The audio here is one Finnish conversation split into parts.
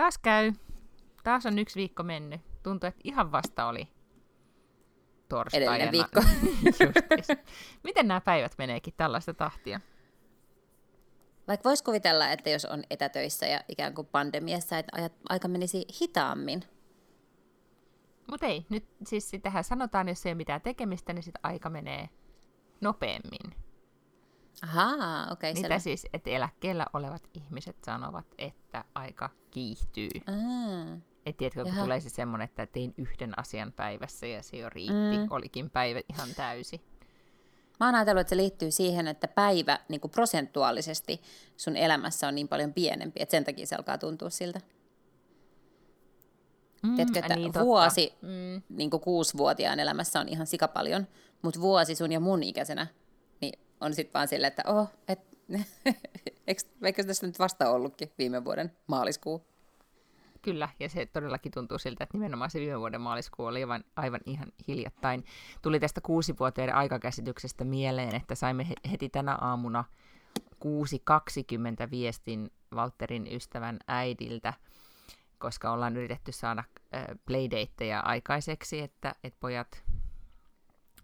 Taas käy. Taas on yksi viikko mennyt. Tuntuu, että ihan vasta oli torstai. Edellinen viikko. Justis. Miten nämä päivät meneekin tällaista tahtia? Vaikka voisi kuvitella, että jos on etätöissä ja ikään kuin pandemiassa, että ajat, aika menisi hitaammin. Mutta ei, nyt siis sitähän sanotaan, jos ei ole mitään tekemistä, niin sitten aika menee nopeammin. Ahaa, okei. Mitä selvä. siis, että eläkkeellä olevat ihmiset sanovat, että aika kiihtyy. Aa, Et tiedätkö, kun Jaha. tulee se semmoinen, että tein yhden asian päivässä ja se jo riitti, Mm. olikin päivä ihan täysi. Mä oon ajatellut, että se liittyy siihen, että päivä niin kuin prosentuaalisesti sun elämässä on niin paljon pienempi, että sen takia se alkaa tuntua siltä. Mm, Tiedätkö, että niin, totta. vuosi Mm, niin kuin kuusivuotiaan elämässä on ihan sikapaljon, mutta vuosi sun ja mun ikäisenä on sitten vaan silleen, että oh, et, eikö, tässä nyt vasta ollutkin viime vuoden maaliskuu? kyllä, ja se todellakin tuntuu siltä, että nimenomaan se viime vuoden maaliskuu oli aivan, aivan ihan hiljattain. Tuli tästä kuusivuotiaiden aikakäsityksestä mieleen, että saimme he- heti tänä aamuna 6.20 viestin Valterin ystävän äidiltä, koska ollaan yritetty saada playdateja aikaiseksi, että, että pojat,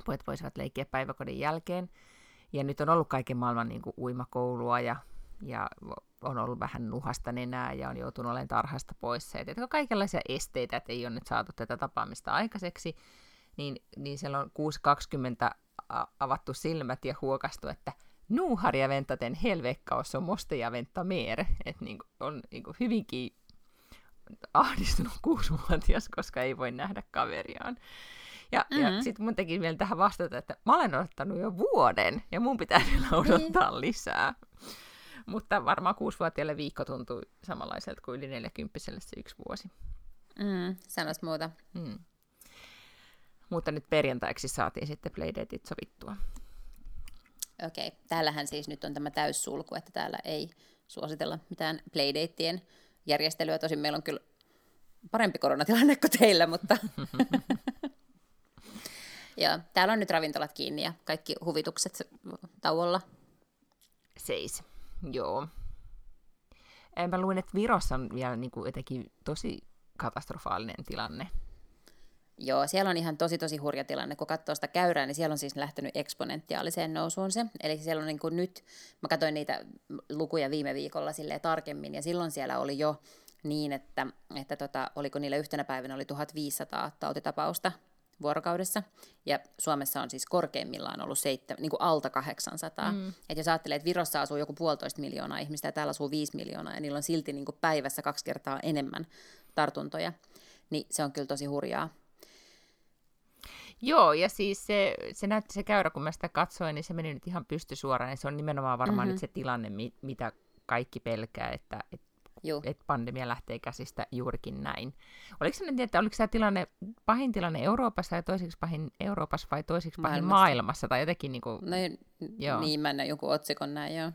pojat voisivat leikkiä päiväkodin jälkeen. Ja nyt on ollut kaiken maailman niin kuin, uimakoulua ja, ja on ollut vähän nuhasta nenää ja on joutunut olemaan tarhasta poissa. Ja tietenkin kaikenlaisia esteitä, että ei ole nyt saatu tätä tapaamista aikaiseksi. Niin, niin siellä on 6.20 a- avattu silmät ja huokastu, että nu har jag väntat en hel vecka och. Että niin on niin kuin hyvinkin ahdistunut kuusivuotias, koska ei voi nähdä kaveriaan. Ja, mm-hmm. ja sitten mun teki vielä tähän vastata, että mä olen odottanut jo vuoden ja mun pitää vielä odottaa lisää. Mutta varmaan kuusivuotiaille viikko tuntuu samanlaiselta kuin yli neljäkymppiselle se yksi vuosi. Mm, sanois muuta. Mm. Mutta nyt perjantaiksi saatiin sitten playdateit sovittua. Okei, okay. täällähän siis nyt on tämä täyssulku, että täällä ei suositella mitään playdateien järjestelyä. Tosin meillä on kyllä parempi koronatilanne kuin teillä, mutta... Joo, täällä on nyt ravintolat kiinni ja kaikki huvitukset tauolla. Seis, joo. Mä luin, että Virossa on vielä niin kuin jotenkin tosi katastrofaalinen tilanne. Joo, siellä on ihan tosi tosi hurja tilanne. Kun katsoo sitä käyrää, niin siellä on siis lähtenyt eksponentiaaliseen nousuun se. Eli siellä on niin kuin nyt, mä katsoin niitä lukuja viime viikolla silleen tarkemmin, ja silloin siellä oli jo niin, että, että tota, oliko niillä yhtenä päivänä oli 1500 tautitapausta vuorokaudessa, ja Suomessa on siis korkeimmillaan ollut seitsemän, niin kuin alta 800. Mm. Et jos ajattelee, että Virossa asuu joku puolitoista miljoonaa ihmistä ja täällä asuu viisi miljoonaa, ja niillä on silti niin kuin päivässä kaksi kertaa enemmän tartuntoja, niin se on kyllä tosi hurjaa. Joo, ja siis se, se näytti se käyrä, kun mä sitä katsoin, niin se meni nyt ihan pystysuoraan, ja se on nimenomaan varmaan mm-hmm. nyt se tilanne, mi- mitä kaikki pelkää, että et, Juu. et pandemia lähtee käsistä juurikin näin. Oliko se niin, että oliko tämä tilanne, pahin tilanne Euroopassa ja toiseksi pahin Euroopassa vai toiseksi pahin Maailmassa. tai jotenkin niin kuin, No Joo. niin, mä näin joku otsikon näin, joo.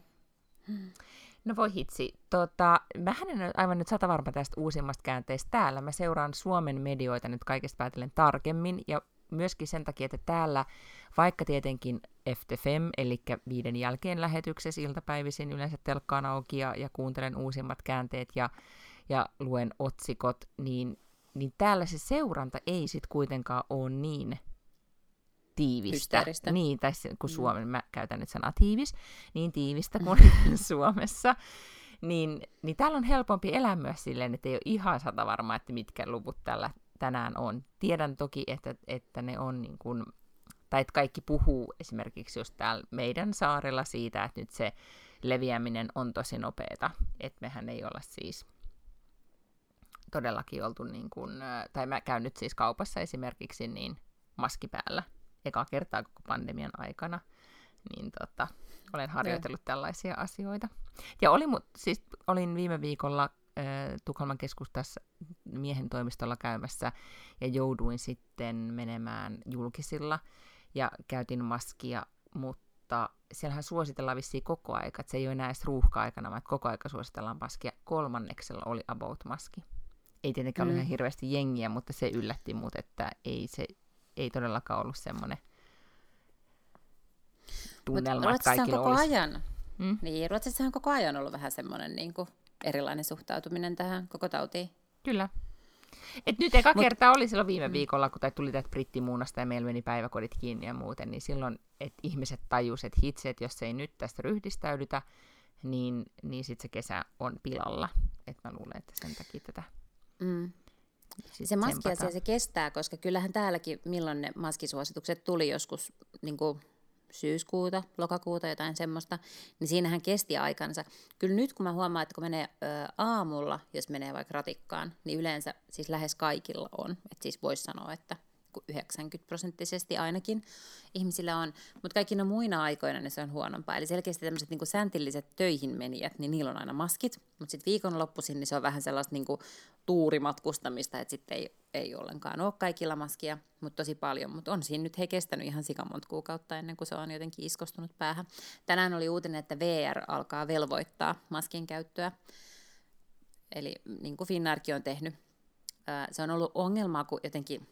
No voi hitsi. Tota, mähän en ole aivan nyt sata varma tästä uusimmasta käänteestä täällä. Mä seuraan Suomen medioita nyt kaikesta päätellen tarkemmin ja myöskin sen takia, että täällä, vaikka tietenkin FTFM, eli viiden jälkeen lähetyksessä iltapäivisin yleensä telkkaan auki ja, ja kuuntelen uusimmat käänteet ja, ja luen otsikot, niin, niin täällä se seuranta ei sitten kuitenkaan ole niin tiivistä. Hysteeristä. Niin, tai kun Suomen, mä käytän nyt sanaa tiivis, niin tiivistä kuin Suomessa. Niin, niin täällä on helpompi elää myös silleen, että ei ole ihan sata varma, että mitkä luvut tällä tänään on. Tiedän toki, että, että ne on niin kuin, tai että kaikki puhuu esimerkiksi just täällä meidän saarella siitä, että nyt se leviäminen on tosi nopeeta. Että mehän ei olla siis todellakin oltu niin kuin, tai mä käyn nyt siis kaupassa esimerkiksi niin maski päällä eka kertaa koko pandemian aikana, niin tota, olen harjoitellut tällaisia asioita. Ja oli, mut, siis olin viime viikolla Tukholman keskustassa miehen toimistolla käymässä ja jouduin sitten menemään julkisilla ja käytin maskia, mutta siellähän suositellaan vissiin koko aika, että se ei ole enää edes ruuhka-aikana, vaan koko aika suositellaan maskia. Kolmanneksella oli about-maski. Ei tietenkään mm. ollut ihan hirveästi jengiä, mutta se yllätti mut, että ei se ei todellakaan ollut semmoinen tunnelma, että kaikilla koko olisi. ajan, mm? niin, Ruotsissa on koko ajan ollut vähän semmoinen niin kuin, erilainen suhtautuminen tähän koko tautiin. Kyllä. Et nyt eka Mut, kertaa oli silloin viime mm. viikolla, kun tuli tätä brittimuunasta ja meillä meni päiväkodit kiinni ja muuten, niin silloin et ihmiset tajusivat, että hitse, että jos ei nyt tästä ryhdistäydytä, niin, niin sitten se kesä on pilalla. Et mä luulen, että sen takia tätä mm. Se maskiasia se kestää, koska kyllähän täälläkin, milloin ne maskisuositukset tuli joskus niin kuin syyskuuta, lokakuuta, jotain semmoista, niin siinähän kesti aikansa. Kyllä nyt kun mä huomaan, että kun menee ö, aamulla, jos menee vaikka ratikkaan, niin yleensä siis lähes kaikilla on. Että siis voisi sanoa, että 90 prosenttisesti ainakin ihmisillä on, mutta kaikkina muina aikoina niin se on huonompaa. Eli selkeästi tämmöiset niin sääntilliset töihin menijät, niin niillä on aina maskit, mutta sitten viikonloppuisin niin se on vähän sellaista niin kuin tuurimatkustamista, että sitten ei, ei ollenkaan ole kaikilla maskia, mutta tosi paljon. Mutta on siinä nyt he kestänyt ihan sikamonta kuukautta ennen kuin se on jotenkin iskostunut päähän. Tänään oli uutinen, että VR alkaa velvoittaa maskin käyttöä. Eli niin kuin Finnairkin on tehnyt. Se on ollut ongelmaa, kun jotenkin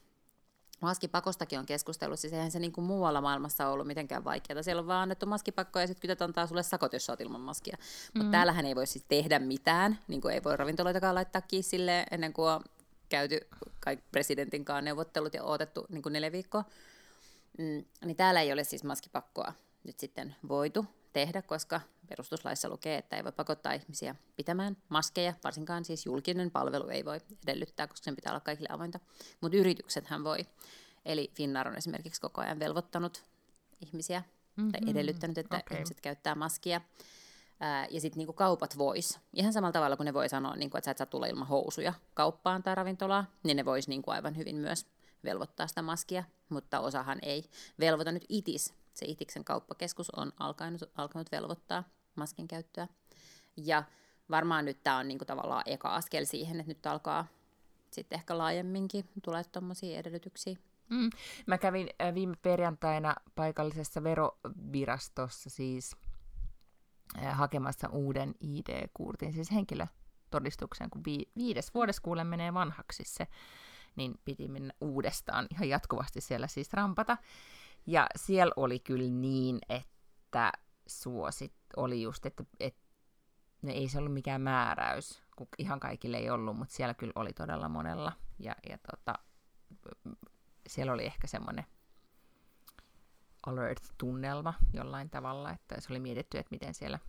maskipakostakin on keskustellut, siis eihän se niin kuin muualla maailmassa ollut mitenkään vaikeaa. Siellä on vaan annettu maskipakko ja sitten kytöt antaa sulle sakot, jos oot ilman maskia. Mm. Mutta täällähän ei voi siis tehdä mitään, niin kuin ei voi ravintoloitakaan laittaa kiinni ennen kuin on käyty kaikki presidentin kanssa neuvottelut ja odotettu niin kuin neljä viikkoa. Mm, niin täällä ei ole siis maskipakkoa nyt sitten voitu tehdä, koska perustuslaissa lukee, että ei voi pakottaa ihmisiä pitämään maskeja, varsinkaan siis julkinen palvelu ei voi edellyttää, koska sen pitää olla kaikille avointa, mutta yrityksethän voi. Eli Finnair on esimerkiksi koko ajan velvoittanut ihmisiä mm-hmm. tai edellyttänyt, että okay. ihmiset käyttää maskia. Ää, ja sitten niinku kaupat vois. Ihan samalla tavalla kuin ne voi sanoa, niinku, että sä et saa tulla ilman housuja kauppaan tai ravintolaan, niin ne vois niinku aivan hyvin myös velvoittaa sitä maskia, mutta osahan ei velvoita nyt itis se Itiksen kauppakeskus on alkanut, alkanut velvoittaa maskin käyttöä. Ja varmaan nyt tämä on niinku tavallaan eka askel siihen, että nyt alkaa sitten ehkä laajemminkin tulee tuommoisia edellytyksiä. Mm. Mä kävin äh, viime perjantaina paikallisessa verovirastossa siis äh, hakemassa uuden ID-kuurtin, siis henkilötodistuksen, kun vi- viides vuodessa kuule menee vanhaksi se, niin piti mennä uudestaan ihan jatkuvasti siellä siis rampata. Ja siellä oli kyllä niin, että suosit oli just, että, että ne ei se ollut mikään määräys, kun ihan kaikille ei ollut, mutta siellä kyllä oli todella monella. Ja, ja tota, siellä oli ehkä semmoinen alert-tunnelma jollain tavalla, että se oli mietitty, että miten siellä,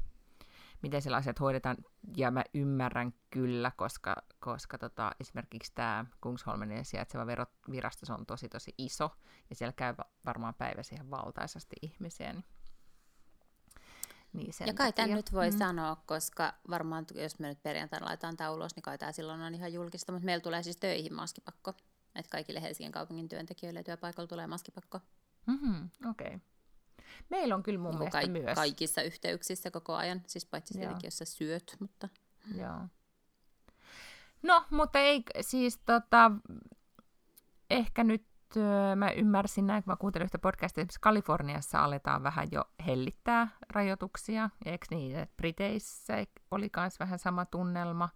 miten siellä asiat hoidetaan. Ja mä ymmärrän kyllä, koska, koska tota, esimerkiksi tämä Kungsholmen sijaitseva virasto on tosi tosi iso, ja siellä käy varmaan päivässä ihan valtaisasti ihmisiä, niin niin sen ja kai tämän nyt voi mm. sanoa, koska varmaan jos me nyt perjantaina laitetaan tämä ulos, niin kai tämä silloin on ihan julkista, mutta meillä tulee siis töihin maskipakko. Että kaikille Helsingin kaupungin työntekijöille ja työpaikoilla tulee maskipakko. Mm-hmm, Okei. Okay. Meillä on kyllä mun niin mielestä ka- myös. Kaikissa yhteyksissä koko ajan, siis paitsi tietenkin, jos sä syöt, mutta... Joo. No, mutta ei siis tota, ehkä nyt mä ymmärsin näin, kun mä kuuntelin yhtä podcastia, että Kaliforniassa aletaan vähän jo hellittää rajoituksia. Eikö niin, että Briteissä oli myös vähän sama tunnelma.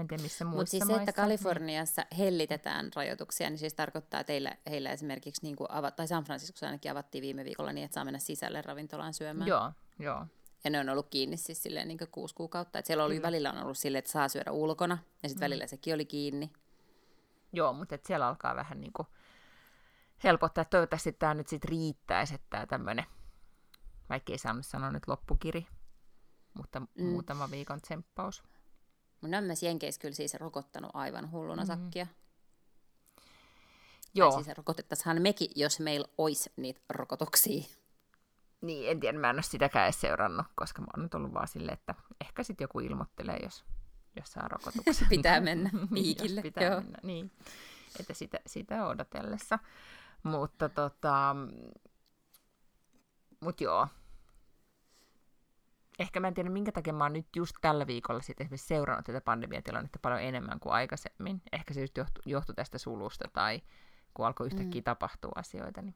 En tiedä, missä Mutta siis se, että Kaliforniassa hellitetään rajoituksia, niin siis tarkoittaa, että heillä, heillä esimerkiksi, niin kuin ava, tai San Franciscossa ainakin avattiin viime viikolla niin, että saa mennä sisälle ravintolaan syömään. Joo, joo. Ja ne on ollut kiinni siis silleen niin kuusi kuukautta. Et siellä oli mm. välillä on ollut silleen, että saa syödä ulkona, ja sitten mm. välillä sekin oli kiinni. Joo, mutta et siellä alkaa vähän niin kuin helpottaa. Toivottavasti tämä nyt sitten riittäisi, että tämä tämmöinen, vaikka ei saanut sanoa nyt loppukiri, mutta mm. muutama viikon tsemppaus. Mun on myös Jenkeissä kyllä siis rokottanut aivan hulluna mm-hmm. sakkia. Joo. Tai siis rokotettaisiin mekin, jos meillä olisi niitä rokotuksia. Niin, en tiedä, mä en ole sitäkään edes seurannut, koska mä oon nyt ollut vaan silleen, että ehkä sitten joku ilmoittelee, jos, jos saa rokotuksen. pitää mennä piikille. pitää Joo. mennä, niin. Että sitä, sitä odotellessa. Mutta tota, mut joo. Ehkä mä en tiedä, minkä takia mä oon nyt just tällä viikolla sitten esimerkiksi seurannut tätä pandemiatilannetta paljon enemmän kuin aikaisemmin. Ehkä se just johtui, johtui tästä sulusta tai kun alkoi yhtäkkiä mm. tapahtua asioita. Niin.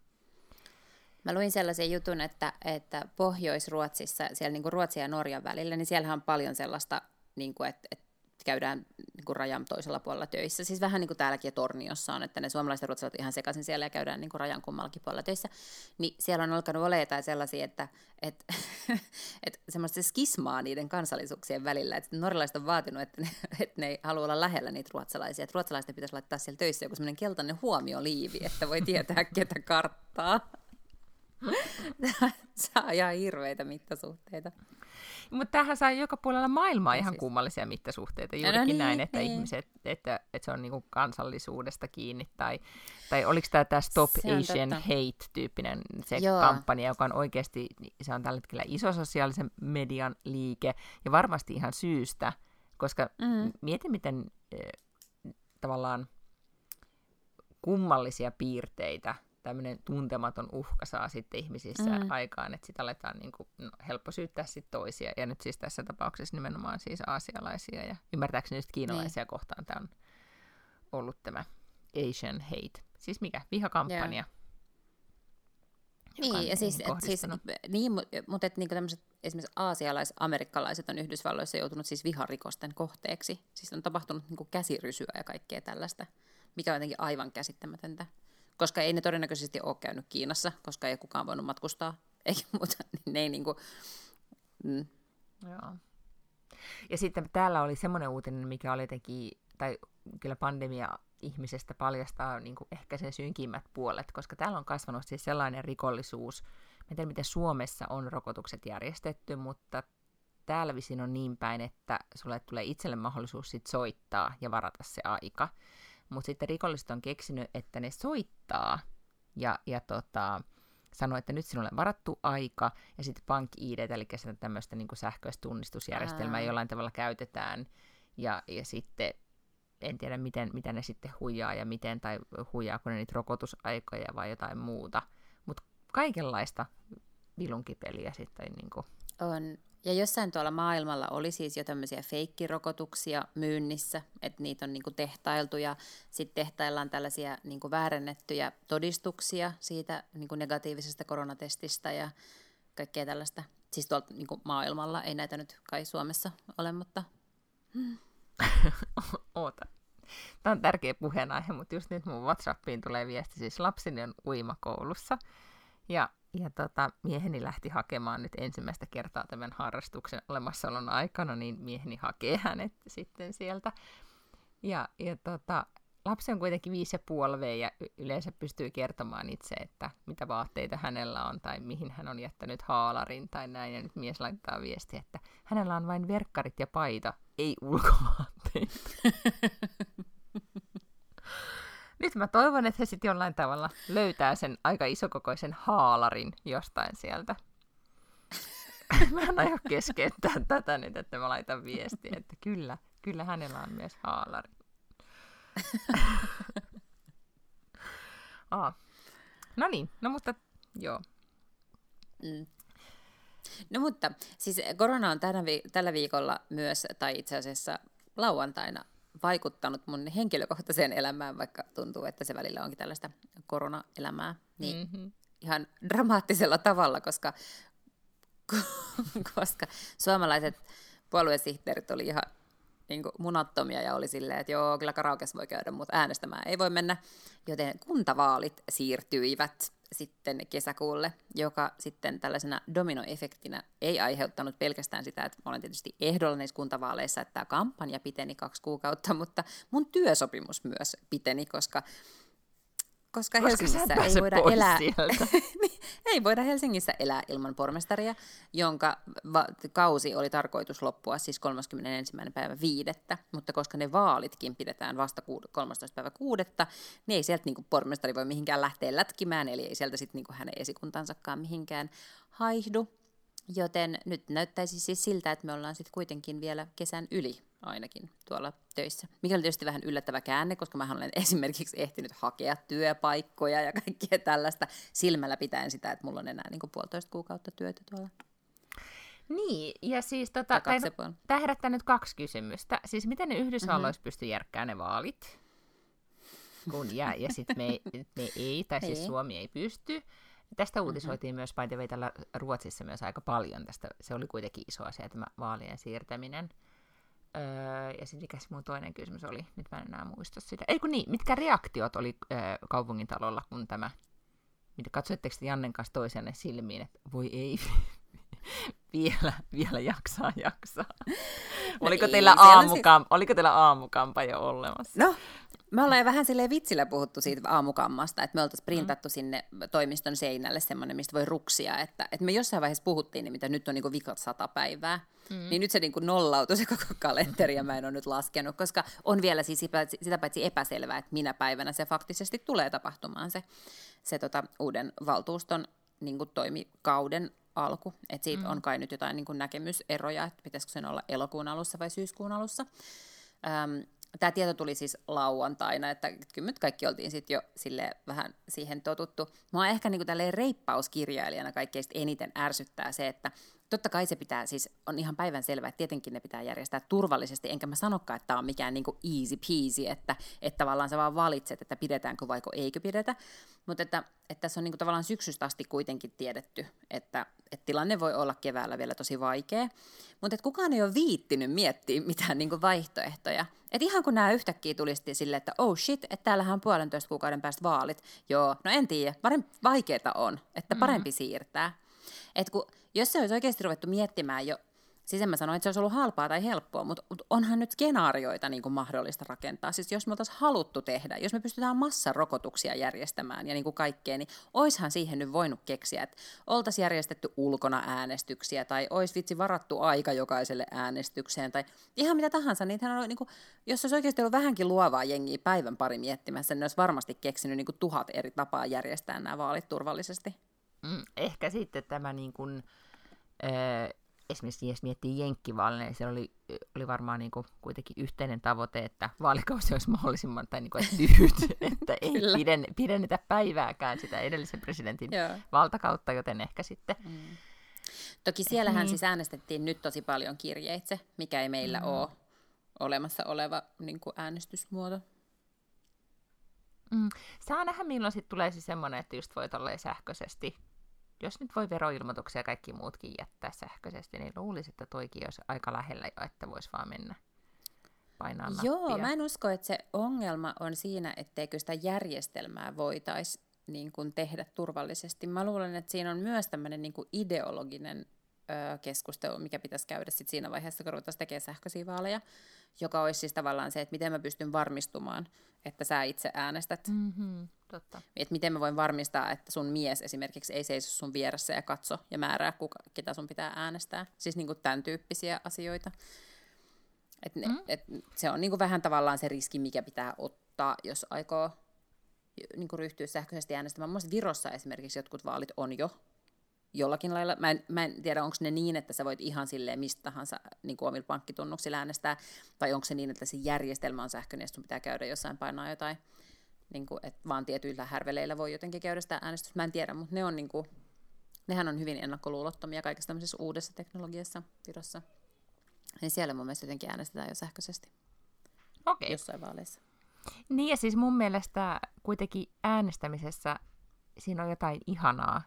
Mä luin sellaisen jutun, että, että Pohjois-Ruotsissa, siellä niin kuin Ruotsin ja Norjan välillä, niin siellä on paljon sellaista, niin kuin, että, että käydään niin kuin rajan toisella puolella töissä. Siis vähän niin kuin täälläkin Torniossa on, että ne suomalaiset ja ruotsalaiset ihan sekaisin siellä ja käydään niin kuin rajan kummallakin puolella töissä. Niin siellä on alkanut olla jotain sellaisia, että, että, että semmoista skismaa niiden kansallisuuksien välillä. Että norjalaiset on vaatinut, että ne, että ne ei halua olla lähellä niitä ruotsalaisia. Että ruotsalaisten pitäisi laittaa siellä töissä joku semmoinen keltainen huomioliivi, että voi tietää, ketä karttaa. Saa ihan hirveitä mittasuhteita. Mutta tähän saa joka puolella maailmaa ihan siis... kummallisia mittasuhteita. No Juurikin no niin, näin, että niin. ihmiset, että, että se on niinku kansallisuudesta kiinni. Tai, tai oliko tämä tämä Stop Asian totta. Hate-tyyppinen se Joo. kampanja, joka on oikeasti, se on tällä hetkellä iso sosiaalisen median liike. Ja varmasti ihan syystä, koska mm. mieti miten äh, tavallaan kummallisia piirteitä tämmöinen tuntematon uhka saa sitten ihmisissä mm. aikaan, että sitten aletaan niin kuin, no, helppo syyttää sitten toisia. Ja nyt siis tässä tapauksessa nimenomaan siis aasialaisia ja ymmärtääkseni just kiinalaisia niin. kohtaan tämä on ollut tämä Asian hate. Siis mikä? Vihakampanja. Yeah. Niin, ja siis, et, siis niin, mutta et, niin tämmöiset esimerkiksi aasialais-amerikkalaiset on Yhdysvalloissa joutunut siis viharikosten kohteeksi. Siis on tapahtunut niin käsirysyä ja kaikkea tällaista, mikä on jotenkin aivan käsittämätöntä koska ei ne todennäköisesti ole käynyt Kiinassa, koska ei kukaan voinut matkustaa, eikä muuta, niin ne ei niin kuin, mm. Joo. Ja sitten täällä oli semmoinen uutinen, mikä oli jotenkin, tai kyllä pandemia ihmisestä paljastaa niin kuin ehkä sen synkimmät puolet, koska täällä on kasvanut siis sellainen rikollisuus, en tiedä miten Suomessa on rokotukset järjestetty, mutta täällä visin on niin päin, että sulle tulee itselle mahdollisuus sit soittaa ja varata se aika. Mutta sitten rikolliset on keksinyt, että ne soittaa ja, ja tota, sanoo, että nyt sinulle on varattu aika, ja sitten Bank ID, eli tämmöistä niin sähköistä tunnistusjärjestelmää Ää. jollain tavalla käytetään, ja, ja sitten en tiedä, miten, miten ne sitten huijaa ja miten, tai huijaako ne niitä rokotusaikoja vai jotain muuta. Mutta kaikenlaista vilunkipeliä sitten. Niin kuin. On, ja jossain tuolla maailmalla oli siis jo tämmöisiä feikkirokotuksia myynnissä, että niitä on niinku tehtailtu ja sitten tehtaillaan tällaisia niinku väärennettyjä todistuksia siitä niinku negatiivisesta koronatestistä ja kaikkea tällaista. Siis tuolta niinku maailmalla, ei näitä nyt kai Suomessa ole, mutta... Oota. Tämä on tärkeä puheenaihe, mutta just nyt mun WhatsAppiin tulee viesti, siis lapsini on uimakoulussa. Ja ja tota, mieheni lähti hakemaan nyt ensimmäistä kertaa tämän harrastuksen olemassaolon aikana, niin mieheni hakee hänet sitten sieltä. Ja, ja tota, lapsi on kuitenkin viisi ja puoli ja yleensä pystyy kertomaan itse, että mitä vaatteita hänellä on tai mihin hän on jättänyt haalarin tai näin. Ja nyt mies laittaa viesti, että hänellä on vain verkkarit ja paita, ei ulkovaatteita. Nyt mä toivon, että he sitten jollain tavalla löytää sen aika isokokoisen haalarin jostain sieltä. mä en aio keskeyttää tätä nyt, että mä laitan viestiä, että kyllä, kyllä hänellä on myös haalari. ah. No niin, no mutta joo. Mm. No mutta, siis korona on tänä vi- tällä viikolla myös, tai itse asiassa lauantaina vaikuttanut mun henkilökohtaiseen elämään, vaikka tuntuu, että se välillä onkin tällaista koronaelämää, niin mm-hmm. ihan dramaattisella tavalla, koska, koska suomalaiset puoluesihteerit oli ihan niin munattomia ja oli silleen, että joo, kyllä karaokes voi käydä, mutta äänestämään ei voi mennä. Joten kuntavaalit siirtyivät sitten kesäkuulle, joka sitten tällaisena dominoefektinä ei aiheuttanut pelkästään sitä, että olen tietysti ehdolla näissä kuntavaaleissa, että tämä kampanja piteni kaksi kuukautta, mutta mun työsopimus myös piteni, koska koska, koska Helsingissä ei voida elää, niin, ei voida Helsingissä elää ilman pormestaria, jonka va- kausi oli tarkoitus loppua siis 31. päivä viidettä, mutta koska ne vaalitkin pidetään vasta 13. päivä kuudetta, niin ei sieltä niin pormestari voi mihinkään lähteä lätkimään, eli ei sieltä sitten niin hänen esikuntansakaan mihinkään haihdu. Joten nyt näyttäisi siis siltä, että me ollaan sitten kuitenkin vielä kesän yli ainakin tuolla töissä. Mikä oli tietysti vähän yllättävä käänne, koska mä olen esimerkiksi ehtinyt hakea työpaikkoja ja kaikkea tällaista silmällä pitäen sitä, että mulla on enää niin kuin puolitoista kuukautta työtä tuolla. Niin, ja siis tota, tämä herättää nyt kaksi kysymystä. Siis miten ne Yhdysvalloissa mm-hmm. pystyy järkkää ne vaalit? Kun ja, ja sitten me, me ei, tai siis Suomi ei pysty. Tästä uutisoitiin mm-hmm. myös, by the way, Ruotsissa myös aika paljon. Tästä, se oli kuitenkin iso asia, tämä vaalien siirtäminen. Öö, ja sitten mikä mun toinen kysymys oli? Nyt mä en enää muista sitä. Ei kun niin, mitkä reaktiot oli öö, kaupungintalolla, kun tämä... Mitä katsoitteko Jannen kanssa toisenne silmiin, että voi ei, vielä, vielä jaksaa jaksaa. No oliko, ei, teillä aamukam, si- oliko teillä aamukampa jo olemassa? No, me ollaan vähän silleen vitsillä puhuttu siitä aamukammasta, että me oltaisiin printattu mm. sinne toimiston seinälle semmoinen, mistä voi ruksia, että, että me jossain vaiheessa puhuttiin, niin mitä nyt on niin vikat sata päivää, mm. niin nyt se niin nollautui se koko kalenteri ja mä en ole nyt laskenut, koska on vielä siis sitä paitsi epäselvää, että minä päivänä se faktisesti tulee tapahtumaan se, se tota, uuden valtuuston niin toimikauden alku. Että siitä mm. on kai nyt jotain niin kuin näkemyseroja, että pitäisikö sen olla elokuun alussa vai syyskuun alussa. Öm, Tämä tieto tuli siis lauantaina, että kyllä nyt kaikki oltiin sitten jo sille vähän siihen totuttu. Mua ehkä niin kuin reippauskirjailijana kaikkein eniten ärsyttää se, että totta kai se pitää, siis on ihan päivän selvää, että tietenkin ne pitää järjestää turvallisesti, enkä mä sanokaan, että tämä on mikään niin easy peasy, että, että tavallaan sä vaan valitset, että pidetäänkö vaiko eikö pidetä, mutta että, että tässä on niin kuin tavallaan syksystä asti kuitenkin tiedetty, että tilanne voi olla keväällä vielä tosi vaikea, mutta että kukaan ei ole viittinyt miettiä mitään niin kuin vaihtoehtoja. Että ihan kun nämä yhtäkkiä tulisi silleen, että oh shit, että täällähän on puolentoista kuukauden päästä vaalit. Joo, no en tiedä, vaikeeta on, että parempi mm. siirtää. Että kun jos se olisi oikeasti ruvettu miettimään jo, siis en mä sano, että se olisi ollut halpaa tai helppoa, mutta onhan nyt skenaarioita niin kuin mahdollista rakentaa. Siis jos me oltaisiin haluttu tehdä, jos me pystytään massarokotuksia järjestämään ja niin kuin kaikkea, niin oishan siihen nyt voinut keksiä, että oltaisiin järjestetty ulkona äänestyksiä tai olisi vitsi varattu aika jokaiselle äänestykseen tai ihan mitä tahansa. Niin on, niin kuin, jos olisi oikeasti ollut vähänkin luovaa jengiä päivän pari miettimässä, niin olisi varmasti keksinyt niin kuin tuhat eri tapaa järjestää nämä vaalit turvallisesti. Mm, ehkä sitten tämä niin kuin, äh, esimerkiksi jos miettii jenkkivaaleja, niin se oli, oli varmaan niin kuin kuitenkin yhteinen tavoite, että vaalikausi olisi mahdollisimman tai niin kuin, että lyhyt, että ei piden, pidennetä päivääkään sitä edellisen presidentin valtakautta, joten ehkä sitten... Mm. Toki siellähän niin. siis äänestettiin nyt tosi paljon kirjeitse, mikä ei meillä mm. ole olemassa oleva niin kuin äänestysmuoto. Mm. Saa nähdä, milloin sitten tulee siis semmoinen, että just voi olla sähköisesti jos nyt voi veroilmoituksia ja kaikki muutkin jättää sähköisesti, niin luulisin, että toikin olisi aika lähellä jo, että voisi vaan mennä painaa nappia. Joo, mä en usko, että se ongelma on siinä, etteikö sitä järjestelmää voitaisi niin kuin tehdä turvallisesti. Mä luulen, että siinä on myös tämmöinen niin kuin ideologinen keskustelu, mikä pitäisi käydä sit siinä vaiheessa, kun ruvetaan tekemään sähköisiä vaaleja, joka olisi siis tavallaan se, että miten mä pystyn varmistumaan, että sä itse äänestät. Mm-hmm, totta. Että miten mä voin varmistaa, että sun mies esimerkiksi ei seiso sun vieressä ja katso ja määrää, kuka, ketä sun pitää äänestää. Siis niin kuin tämän tyyppisiä asioita. Et ne, mm. et se on niin kuin vähän tavallaan se riski, mikä pitää ottaa, jos aikoo niin kuin ryhtyä sähköisesti äänestämään. Mun Virossa esimerkiksi jotkut vaalit on jo jollakin lailla. Mä en, mä en tiedä, onko ne niin, että sä voit ihan silleen mistä tahansa niin kuin omilla pankkitunnuksilla äänestää, vai onko se niin, että se järjestelmä on sähköinen, ja sun pitää käydä jossain painaa jotain, niin kuin, että vaan tietyillä härveleillä voi jotenkin käydä sitä äänestystä. Mä en tiedä, mutta ne on niin kuin, nehän on hyvin ennakkoluulottomia kaikessa tämmöisessä uudessa teknologiassa Virossa. Niin siellä mun mielestä jotenkin äänestetään jo sähköisesti. Okei. Jossain vaaleissa. Niin ja siis mun mielestä kuitenkin äänestämisessä siinä on jotain ihanaa,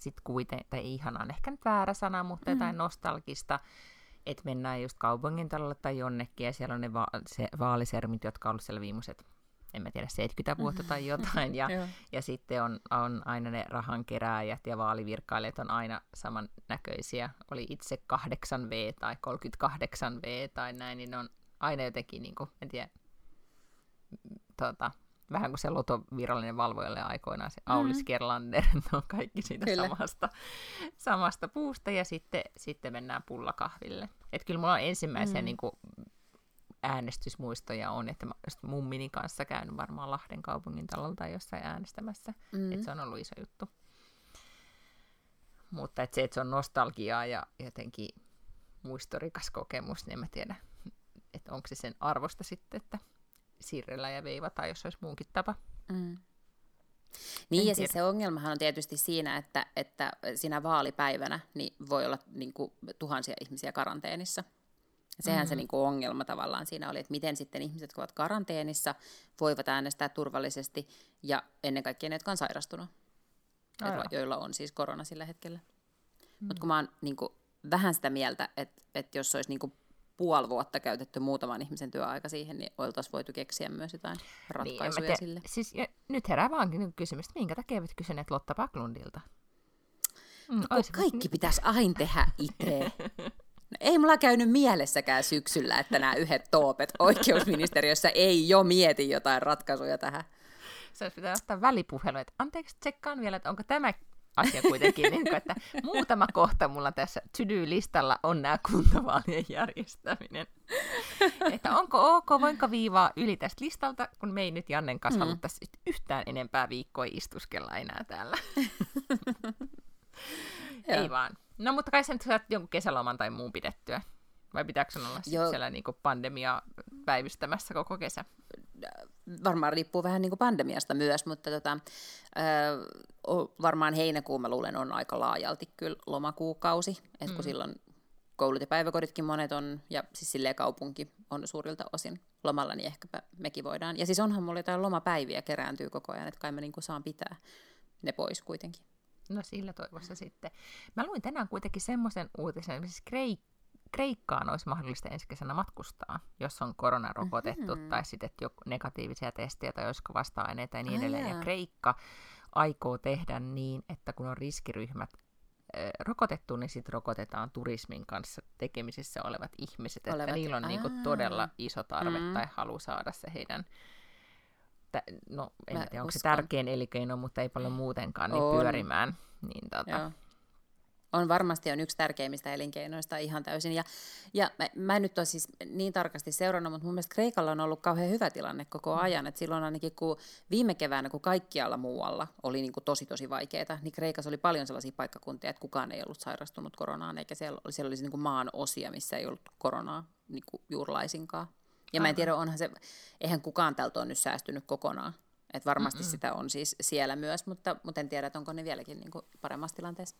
sitten kuiten, tai ihanaa on ehkä nyt väärä sana, mutta mm. jotain nostalgista, että mennään just kaupungin talolle tai jonnekin, ja siellä on ne va- se vaalisermit, jotka on ollut siellä viimeiset, en mä tiedä, 70 vuotta tai jotain, ja, ja sitten on, on aina ne rahankerääjät ja vaalivirkailijat on aina samannäköisiä, oli itse 8V tai 38V tai näin, niin ne on aina jotenkin, niin kuin, en tiedä, tuota, vähän kuin se Loto virallinen valvojalle aikoinaan, se Aulis mm. Gerlander, on kaikki siitä kyllä. samasta, samasta puusta, ja sitten, sitten mennään pullakahville. Että kyllä mulla on ensimmäisiä mm. niin kuin, äänestysmuistoja on, että mä mummini kanssa käynyt varmaan Lahden kaupungin talolta jossain äänestämässä, mm. että se on ollut iso juttu. Mutta että se, että se on nostalgiaa ja jotenkin muistorikas kokemus, niin en mä tiedä, että onko se sen arvosta sitten, että siirrellä ja veivata, jos olisi muunkin tapa. Mm. Niin en ja siis se ongelmahan on tietysti siinä, että, että siinä vaalipäivänä niin voi olla niin kuin, tuhansia ihmisiä karanteenissa. Sehän mm-hmm. se niin kuin ongelma tavallaan siinä oli, että miten sitten ihmiset, jotka ovat karanteenissa, voivat äänestää turvallisesti ja ennen kaikkea ne, jotka on sairastunut, oh, joilla on siis korona sillä hetkellä. Mm-hmm. Mutta kun mä oon niin kuin, vähän sitä mieltä, että, että jos olisi niin kuin puoli vuotta käytetty muutaman ihmisen työaika siihen, niin oltaisiin voitu keksiä myös jotain ratkaisuja niin, te, sille. Siis, ja, nyt herää vaankin kysymys, että minkä takia eivät kysyneet Lotta Paklundilta? Mm, no, kaikki pitäisi aina tehdä itse. No, ei mulla käynyt mielessäkään syksyllä, että nämä yhdet toopet oikeusministeriössä ei jo mieti jotain ratkaisuja tähän. Se olisi pitänyt ottaa välipuhelu, että anteeksi, tsekkaan vielä, että onko tämä asia kuitenkin, niin kuin, että muutama kohta mulla tässä to-do-listalla on nämä kuntavaalien järjestäminen. että onko ok, voinko viivaa yli tästä listalta, kun me ei nyt Jannen kanssa mm. haluttaisi yhtään enempää viikkoa istuskella enää täällä. ei vaan. No mutta kai sä nyt saat jonkun kesäloman tai muun pidettyä. Vai pitääkö sun olla siellä niin pandemia päivystämässä koko kesä? Varmaan riippuu vähän niin pandemiasta myös, mutta tota, ö, varmaan heinäkuun mä luulen on aika laajalti kyllä lomakuukausi, että kun mm. silloin koulut ja päiväkoditkin monet on, ja siis silleen kaupunki on suurilta osin lomalla, niin ehkäpä mekin voidaan. Ja siis onhan mulla jotain lomapäiviä kerääntyy koko ajan, että kai mä niin saan pitää ne pois kuitenkin. No sillä toivossa sitten. Mä luin tänään kuitenkin semmoisen uutisen, siis Kreik- Kreikkaan olisi mahdollista ensi kesänä matkustaa, jos on koronarokotettu mm-hmm. tai sitten joku negatiivisia testejä tai olisiko vasta-aineita ja niin edelleen. Ja Kreikka aikoo tehdä niin, että kun on riskiryhmät äh, rokotettu, niin sitten rokotetaan turismin kanssa tekemisissä olevat ihmiset, olevat. että niillä on niinku todella iso tarve mm. tai halu saada se heidän no en Mä tiedä, onko uskon. se tärkein elinkeino, mutta ei paljon muutenkaan, niin on. pyörimään. Niin, tota, on varmasti on yksi tärkeimmistä elinkeinoista ihan täysin. Ja, ja mä, mä en nyt ole siis niin tarkasti seurannut, mutta mun mielestä Kreikalla on ollut kauhean hyvä tilanne koko mm. ajan. Et silloin ainakin kun viime keväänä, kun kaikkialla muualla oli niin kuin tosi tosi vaikeaa, niin Kreikassa oli paljon sellaisia paikkakuntia, että kukaan ei ollut sairastunut koronaan, eikä siellä, siellä olisi niin kuin maan osia, missä ei ollut koronaa niin kuin juurlaisinkaan. Ja mä en tiedä, onhan se, eihän kukaan tältä ole nyt säästynyt kokonaan. Että varmasti Mm-mm. sitä on siis siellä myös, mutta, mutta en tiedä, että onko ne vieläkin niin kuin paremmassa tilanteessa.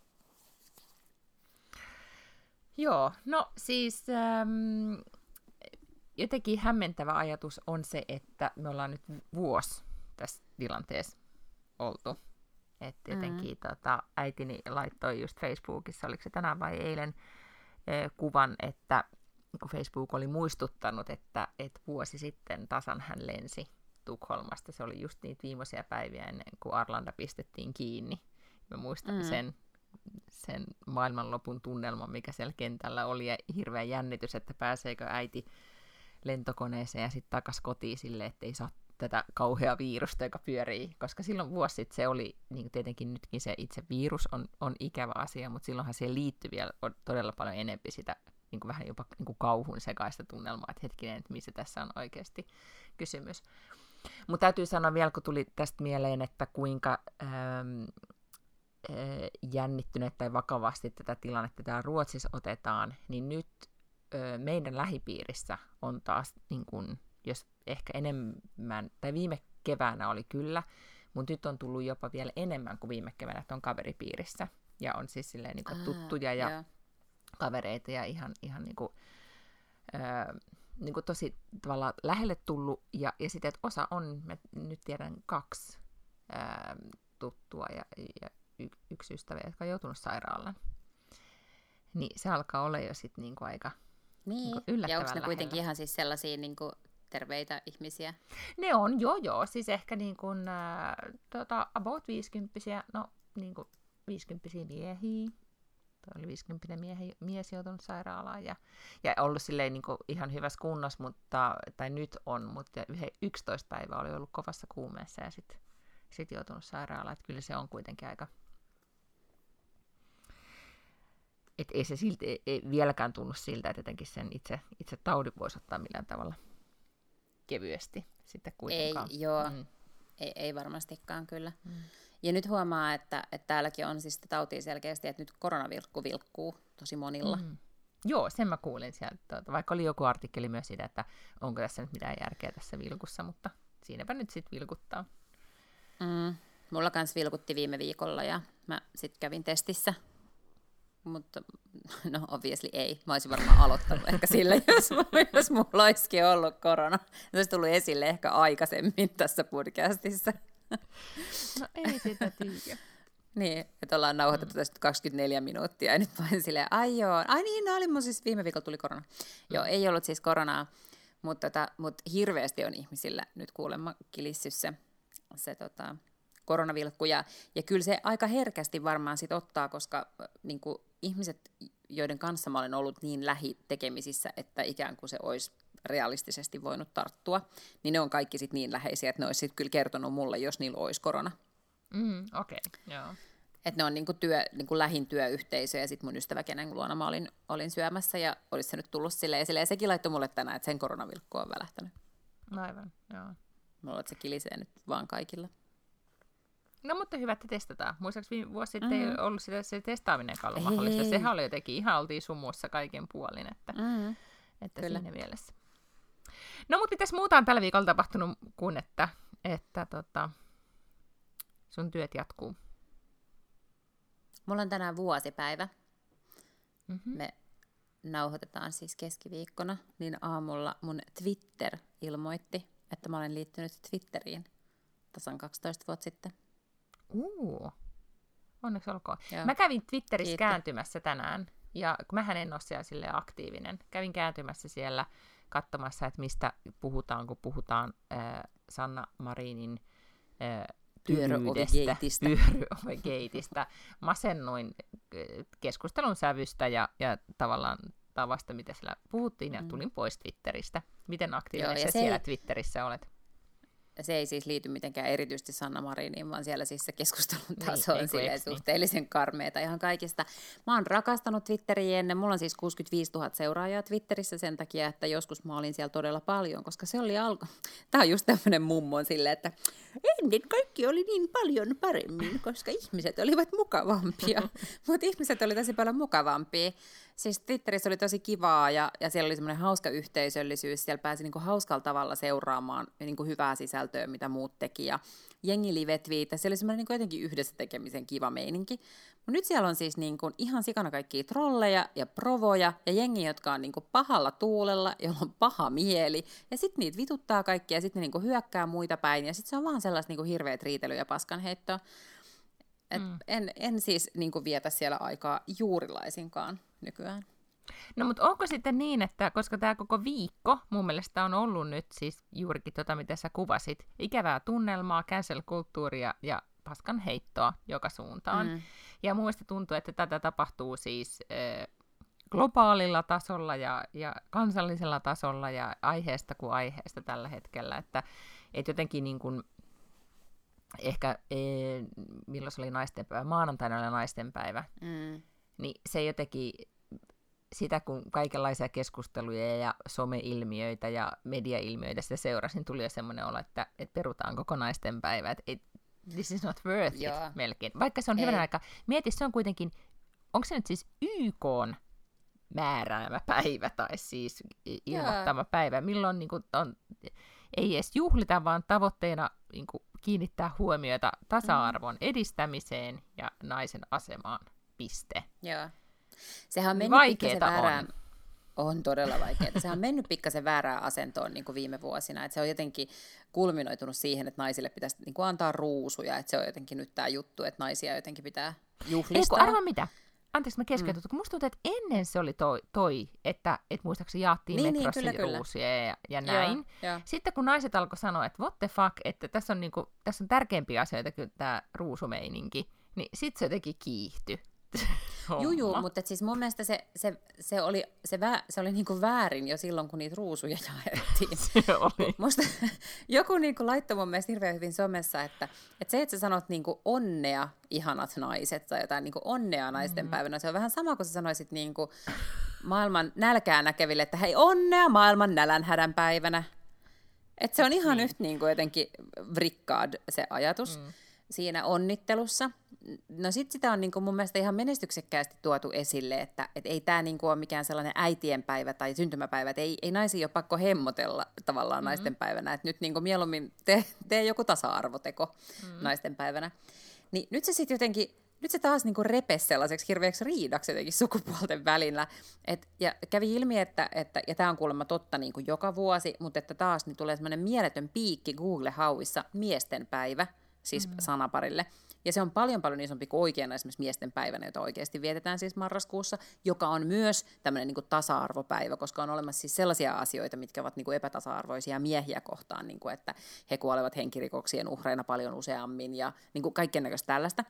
Joo, no siis ähm, jotenkin hämmentävä ajatus on se, että me ollaan nyt vuosi tässä tilanteessa oltu. Että jotenkin mm. tota, äitini laittoi just Facebookissa, oliko se tänään vai eilen, kuvan, että kun Facebook oli muistuttanut, että, että vuosi sitten tasan hän lensi Tukholmasta. Se oli just niitä viimeisiä päiviä ennen kuin Arlanda pistettiin kiinni. Mä muistan mm. sen, sen maailmanlopun tunnelman, mikä siellä kentällä oli, ja hirveä jännitys, että pääseekö äiti lentokoneeseen ja sitten takas kotiin sille, että ei saa tätä kauheaa virusta, joka pyörii, koska silloin vuosi sitten se oli, niin tietenkin nytkin se itse virus on, on ikävä asia, mutta silloinhan siihen liittyy vielä todella paljon enempi sitä niin kuin vähän jopa niin kuin kauhun sekaista tunnelmaa, että hetkinen, että missä tässä on oikeasti kysymys. Mutta täytyy sanoa vielä, kun tuli tästä mieleen, että kuinka ähm, äh, jännittyneet tai vakavasti tätä tilannetta täällä Ruotsissa otetaan, niin nyt meidän lähipiirissä on taas, niin kun, jos ehkä enemmän, tai viime keväänä oli kyllä, mutta nyt on tullut jopa vielä enemmän kuin viime keväänä, että on kaveripiirissä. Ja on siis silleen niin kuin tuttuja ja yeah kavereita ja ihan, ihan niin kuin, öö, niin kuin tosi tavallaan lähelle tullut. Ja, ja sitten, että osa on, mä nyt tiedän kaksi öö, tuttua ja, ja yksi ystävä, jotka on joutunut sairaalaan. Niin se alkaa olla jo sitten niin kuin aika niin. niin kuin ja onko ne kuitenkin ihan siis sellaisia niin kuin terveitä ihmisiä? Ne on, joo joo. Siis ehkä niin kuin, äh, tota, about 50 no niin kuin 50 miehiä, Tuo oli 50 miehe, mies joutunut sairaalaan ja, ja ollut silleen niin ihan hyvässä kunnossa, mutta, tai nyt on, mutta 11 päivää oli ollut kovassa kuumeessa ja sitten sit joutunut sairaalaan. Että kyllä se on kuitenkin aika... Että ei se silti, ei, ei vieläkään tunnu siltä, että jotenkin sen itse, itse taudin voisi ottaa millään tavalla kevyesti sitten kuitenkaan. Ei, joo. Mm. Ei, ei varmastikaan kyllä. Mm. Ja nyt huomaa, että, että täälläkin on siis tautia selkeästi, että nyt koronavilkku vilkkuu tosi monilla. Mm. Joo, sen mä kuulin sieltä, vaikka oli joku artikkeli myös siitä, että onko tässä nyt mitään järkeä tässä vilkussa, mutta siinäpä nyt sitten vilkuttaa. Mm. Mulla kans vilkutti viime viikolla ja mä sitten kävin testissä. Mutta no obviously ei. Mä olisin varmaan aloittanut ehkä sillä, jos, jos mulla olisikin ollut korona. Se olisi tullut esille ehkä aikaisemmin tässä podcastissa. No ei sitä tiedä. Niin, että ollaan nauhoitettu tästä 24 minuuttia ja nyt vain silleen, ai joo, ai niin, no oli mun siis viime viikolla tuli korona. Mm. Joo, ei ollut siis koronaa, mutta, tota, mutta hirveästi on ihmisillä nyt kuulemma kilissyssä se, se tota, koronavilkku. Ja, ja kyllä se aika herkästi varmaan sit ottaa, koska niin kuin ihmiset, joiden kanssa mä olen ollut niin lähitekemisissä, että ikään kuin se olisi realistisesti voinut tarttua, niin ne on kaikki sit niin läheisiä, että ne olisi kyllä kertonut mulle, jos niillä olisi korona. Mm, Okei, okay. joo. Että ne on niinku työ, niinku lähin työyhteisö ja sitten mun ystävä, kenen luona mä olin, olin syömässä ja olisi se nyt tullut silleen esille. Ja sekin laittoi mulle tänään, että sen koronavilkku on välähtänyt. Aivan, joo. Mulla että se kilisee nyt vaan kaikilla. No mutta hyvä, että testataan. Muistaakseni viime vuosi sitten mm-hmm. ei ollut sitä, se testaaminen ollut mahdollista. Ei. Sehän oli jotenkin, ihan oltiin sumussa kaiken puolin, että, Mm. että Kyllä. siinä mielessä. No mutta mitäs muuta on tällä viikolla tapahtunut kuin, että, että tota, sun työt jatkuu? Mulla on tänään vuosipäivä. Mm-hmm. Me nauhoitetaan siis keskiviikkona, niin aamulla mun Twitter ilmoitti, että mä olen liittynyt Twitteriin tasan 12 vuotta sitten. Uu, onneksi olkoon. Joo. Mä kävin Twitterissä Kiitos. kääntymässä tänään, ja mähän en ole siellä silleen aktiivinen. Kävin kääntymässä siellä katsomassa, että mistä puhutaan, kun puhutaan äh, Sanna Marinin äh, Pyöröovigeitistä. pyöröovigeitistä. Masennuin äh, keskustelun sävystä ja, ja tavallaan tavasta, mitä siellä puhuttiin, ja Mm. tulin pois Twitteristä. Miten aktiivinen Joo, ja sä se siellä ei- Twitterissä olet? Se ei siis liity mitenkään erityisesti Sanna Mariniin, vaan siellä siis se keskustelun Niin, taso on eikö silleen niin? suhteellisen karmeeta ihan kaikista. Mä oon rakastanut Twitteriä ennen, mulla on siis 65 000 seuraajaa Twitterissä sen takia, että joskus mä olin siellä todella paljon, koska se oli alku. Tää on just tämmönen mummo silleen, että ennen kaikki oli niin paljon paremmin, koska ihmiset olivat mukavampia, mutta ihmiset oli tosi paljon mukavampia. Siis Twitterissä oli tosi kivaa ja, ja siellä oli semmoinen hauska yhteisöllisyys. Siellä pääsi niinku hauskalla tavalla seuraamaan niinku hyvää sisältöä, mitä muut teki. Ja jengi live Se oli semmoinen niinku jotenkin yhdessä tekemisen kiva meininki. Mut nyt siellä on siis niinku ihan sikana kaikkia trolleja ja provoja ja jengi, jotka on niinku pahalla tuulella, jolla on paha mieli. Ja sitten niitä vituttaa kaikkia ja sitten ne niinku hyökkää muita päin. Ja sitten se on vaan sellaista niinku hirveät riitelyä ja paskanheittoa. Et Mm. en, en siis niinku vietä siellä aikaa juurilaisinkaan nykyään. No mutta onko sitten niin, että koska tämä koko viikko mun mielestä on ollut nyt siis juurikin tota, mitä sä kuvasit, ikävää tunnelmaa, cancel-kulttuuria ja paskan heittoa joka suuntaan. Mm. Ja mun mielestä tuntuu, että tätä tapahtuu siis äh, globaalilla tasolla ja, ja kansallisella tasolla ja aiheesta kuin aiheesta tällä hetkellä, että et jotenkin niin kuin, ehkä eh, milloin se oli naistenpäivä, maanantaina oli naistenpäivä, Mm. niin se jotenkin sitä, kun kaikenlaisia keskusteluja ja some-ilmiöitä ja media-ilmiöitä sitä seurasi, niin tuli jo semmoinen olo, että, että perutaan koko naisten päivä, että it, this is not worth it Joo. melkein. Vaikka se on hyvän aika, mieti, se on kuitenkin, onko se nyt siis YK määräämä päivä tai siis ilmoittama päivä, milloin niin kuin on, ei edes juhlita, vaan tavoitteena niin kuin kiinnittää huomiota tasa-arvon edistämiseen ja naisen asemaan. Piste. Joo. Sehän on mennyt Vaikeeta pikkasen on. väärään... On todella vaikeaa. Sehän on mennyt pikkasen väärään asentoon niin kuin viime vuosina. Että se on jotenkin kulminoitunut siihen, että naisille pitäisi niin kuin antaa ruusuja. Että se on jotenkin nyt tämä juttu, että naisia jotenkin pitää juhlistaa. arva mitä? Anteeksi, mä keskeytän, mm. kun musta tuntuu, että ennen se oli toi, toi että, että muistaakseni jaettiin Niin, niin, niin, metrossa kyllä, kyllä. ruusia ja, ja näin. Joo, joo. Sitten kun naiset alkoi sanoa, että what the fuck, että tässä on, niinku, tässä on tärkeämpiä asioita kuin tämä ruusumeininki, niin sitten se jotenkin kiihtyi. Juu, juu, homma. mutta siis mun mielestä se, se, se oli, se vä, se oli niin kuin väärin jo silloin, kun niitä ruusuja jaettiin. Se oli. Musta joku niin kuin laittoi mun mielestä hirveän hyvin somessa, että, että se, että sä sanot niin kuin onnea ihanat naiset tai jotain niin kuin onnea naisten mm. päivänä, se on vähän sama kuin sä sanoisit niin kuin maailman nälkää näkeville, että hei onnea maailman nälänhädän päivänä. Että se on ihan Niin. yhtä niin kuin jotenkin vrikkaad se ajatus. Mm. siinä onnittelussa. No sit sitä on niin kuin mun mielestä ihan menestyksekkäästi tuotu esille, että et ei tämä niin ole mikään sellainen äitienpäivä tai syntymäpäivä, että ei, ei naisi ole pakko hemmotella tavallaan mm-hmm. naisten päivänä, että nyt niin kuin mieluummin tee, tee joku tasa-arvoteko mm-hmm. naisten päivänä. Niin nyt se sitten jotenkin nyt se taas niin repesi sellaiseksi hirveäksi riidaksi jotenkin sukupuolten välillä. Et, ja kävi ilmi, että, että ja tämä on kuulemma totta niin kuin joka vuosi, mutta että taas niin tulee semmoinen mieletön piikki Google-hauissa miesten päivä, siis mm-hmm. sanaparille. Ja se on paljon paljon isompi kuin oikeana esimerkiksi miesten päivänä, jota oikeasti vietetään siis marraskuussa, joka on myös tämmöinen niin tasa-arvopäivä, koska on olemassa siis sellaisia asioita, mitkä ovat niin kuin epätasa-arvoisia miehiä kohtaan, niin kuin että he kuolevat henkirikoksien uhreina paljon useammin ja niin kuin kaikkien näköistä tällaista.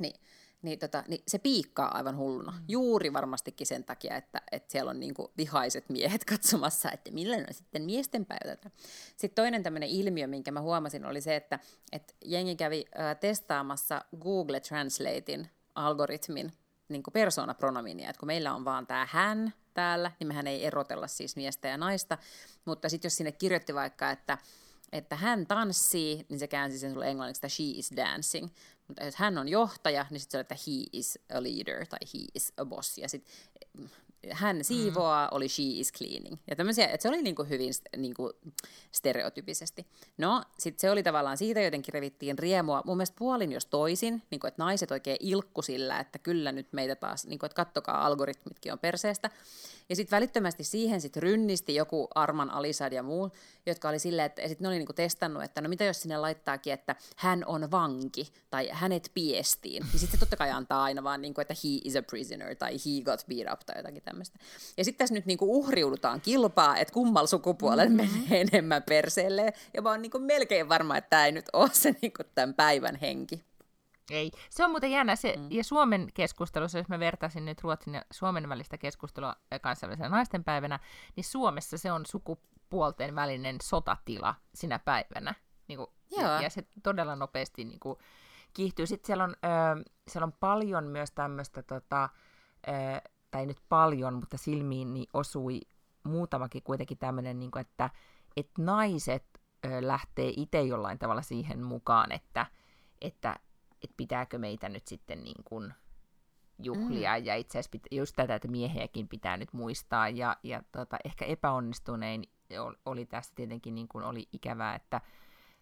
Niin, niin, tota, niin se piikkaa aivan hulluna. Mm. Juuri varmastikin sen takia, että, että siellä on niinku vihaiset miehet katsomassa, että milloin on sitten miesten päivä. Sitten toinen tämmöinen ilmiö, minkä mä huomasin, oli se, että, että jengi kävi ä, testaamassa Google Translatein algoritmin niin kuin persoonapronominia, että kun meillä on vaan tämä hän täällä, niin mehän ei erotella siis miestä ja naista, mutta sitten jos sinne kirjoitti vaikka, että että hän tanssii, niin se käänsi sen sulle englanniksi, että she is dancing. Mutta jos hän on johtaja, niin sitten se on, että he is a leader tai he is a boss. Ja sitten hän siivoaa, mm. oli she is cleaning. Ja tämmöisiä, että se oli niinku hyvin niinku stereotypisesti. No, sitten se oli tavallaan siitä jotenkin revittiin riemua. Mun mielestä puolin jos toisin, niinku, että naiset oikein ilkku sillä, että kyllä nyt meitä taas, niinku, että kattokaa algoritmitkin on perseestä. Ja sitten välittömästi siihen sitten rynnisti joku Arman Alisad ja muu, jotka oli silleen, että sit ne oli niinku testannut, että no mitä jos sinne laittaakin, että hän on vanki tai hänet piestiin. Niin sitten se totta kai antaa aina vaan, niinku, että he is a prisoner tai he got beat up tai jotakin tämmöistä. Ja sitten tässä nyt niinku uhriudutaan kilpaa, että kummalla sukupuolella mm-hmm. menee enemmän perseelle. Ja mä oon niinku melkein varma, että tämä ei nyt ole se niinku tämän päivän henki. Ei. Se on muuten jännä. Se, mm. Ja Suomen keskustelussa, jos mä vertaisin nyt Ruotsin ja Suomen välistä keskustelua kansainvälisenä naistenpäivänä, niin Suomessa se on sukupuolten välinen sotatila sinä päivänä. Niin kuin, ja, ja se todella nopeasti niin kuin, kiihtyy. Sitten siellä on, ö, siellä on paljon myös tämmöistä, tota, ö, tai nyt paljon, mutta silmiin niin osui muutamakin kuitenkin tämmöinen, niin kuin, että, että naiset ö, lähtee itse jollain tavalla siihen mukaan, että, että että pitääkö meitä nyt sitten niin kuin juhlia, mm. ja itse asiassa pitä, just tätä, että miehiäkin pitää nyt muistaa, ja, ja tota, ehkä epäonnistunein oli tässä tietenkin niin kuin oli ikävää, että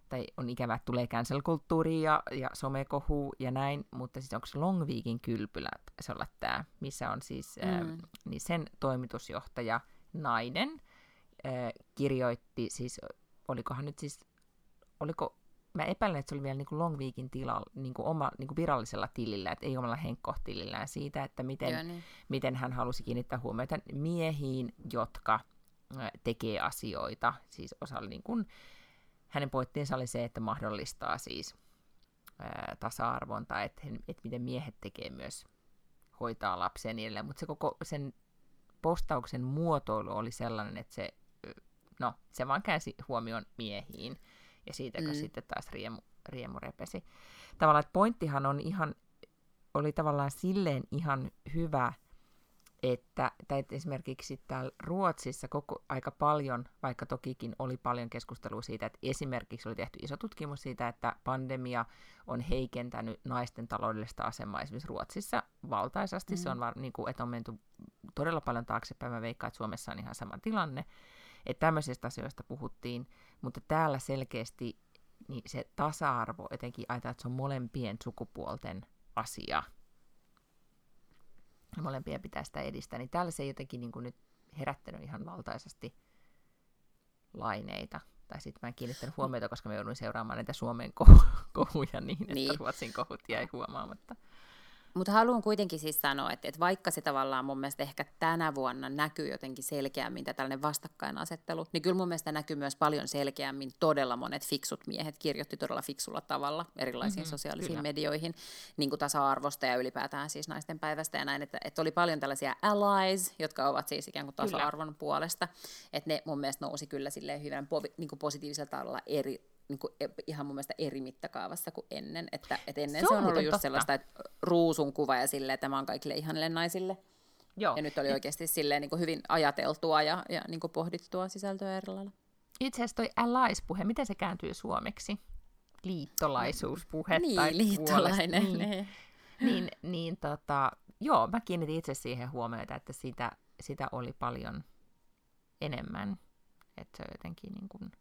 tai on ikävää, että tulee cancel-kulttuuri ja, ja somekohu ja näin, mutta siis onko se Longweekin kylpylä se olla tämä, missä on siis, mm. ää, niin sen toimitusjohtaja nainen ää, kirjoitti siis, olikohan nyt siis, oliko mä epäilen, että se oli vielä niin kuin Long Weekin tilalla, niin kuin oma, niin kuin virallisella tilillä, että ei omalla henkkohtilillään siitä, että miten, Joo, niin. miten hän halusi kiinnittää huomiota miehiin, jotka tekee asioita. Siis osa oli niin kuin, hänen pointtinsa oli se, että mahdollistaa siis ää, tasa-arvon tai että, että miten miehet tekee myös hoitaa lapsia niin edelleen. Mutta se koko sen postauksen muotoilu oli sellainen, että se, no, se vaan käänsi huomioon miehiin ja siitäkö mm. sitten taas riemu, riemu repesi. Tavallaan, että pointtihan on ihan, oli tavallaan silleen ihan hyvä, että, tai että esimerkiksi täällä Ruotsissa koko, aika paljon, vaikka tokikin oli paljon keskustelua siitä, että esimerkiksi oli tehty iso tutkimus siitä, että pandemia on heikentänyt naisten taloudellista asemaa esimerkiksi Ruotsissa valtaisasti. Mm. Se on, niin kuin, että on menty todella paljon taaksepäin. Mä veikkaan, että Suomessa on ihan sama tilanne. Että tämmöisistä asioista puhuttiin, mutta täällä selkeästi niin se tasa-arvo, etenkin ajatellaan, että se on molempien sukupuolten asia, ja molempien pitää sitä edistää, niin täällä se ei jotenkin niin kuin nyt herättänyt ihan valtaisesti laineita. Tai sitten mä en kiinnittänyt huomiota, koska mä jouduin seuraamaan näitä Suomen kohuja niin, että niin. Ruotsin kohut jäi huomaamatta. Mutta haluan kuitenkin siis sanoa, että, että vaikka se tavallaan mun mielestä ehkä tänä vuonna näkyy jotenkin selkeämmin tämä tällainen vastakkainasettelu, niin kyllä mun mielestä näkyy myös paljon selkeämmin todella monet fiksut miehet kirjoitti todella fiksulla tavalla erilaisiin mm-hmm, sosiaalisiin kyllä. medioihin niin kuin tasa-arvosta ja ylipäätään siis naisten päivästä ja näin, että, että oli paljon tällaisia allies, jotka ovat siis ikään kuin tasa-arvon kyllä. puolesta, että ne mun mielestä nousi kyllä silleen hyvän niin kuin positiivisella tavalla eri niin kuin e, ihan mun mielestä eri mittakaavassa kuin ennen. Että, että ennen se on, se on ollut just totta. sellaista, että ruusun kuva ja silleen, että tämä on kaikille ihanille naisille. Joo. Ja nyt oli oikeasti silleen niin kuin hyvin ajateltua ja, ja niin kuin pohdittua sisältöä eri lailla. Itse asiassa toi allies-puhe, miten se kääntyy suomeksi? liittolaisuuspuhe niin, tai liittolainen. Puolesta, niin, niin, niin tota, joo, mä kiinnitin itse siihen huomiota, että sitä, sitä oli paljon enemmän. Että se on jotenkin niin kuin...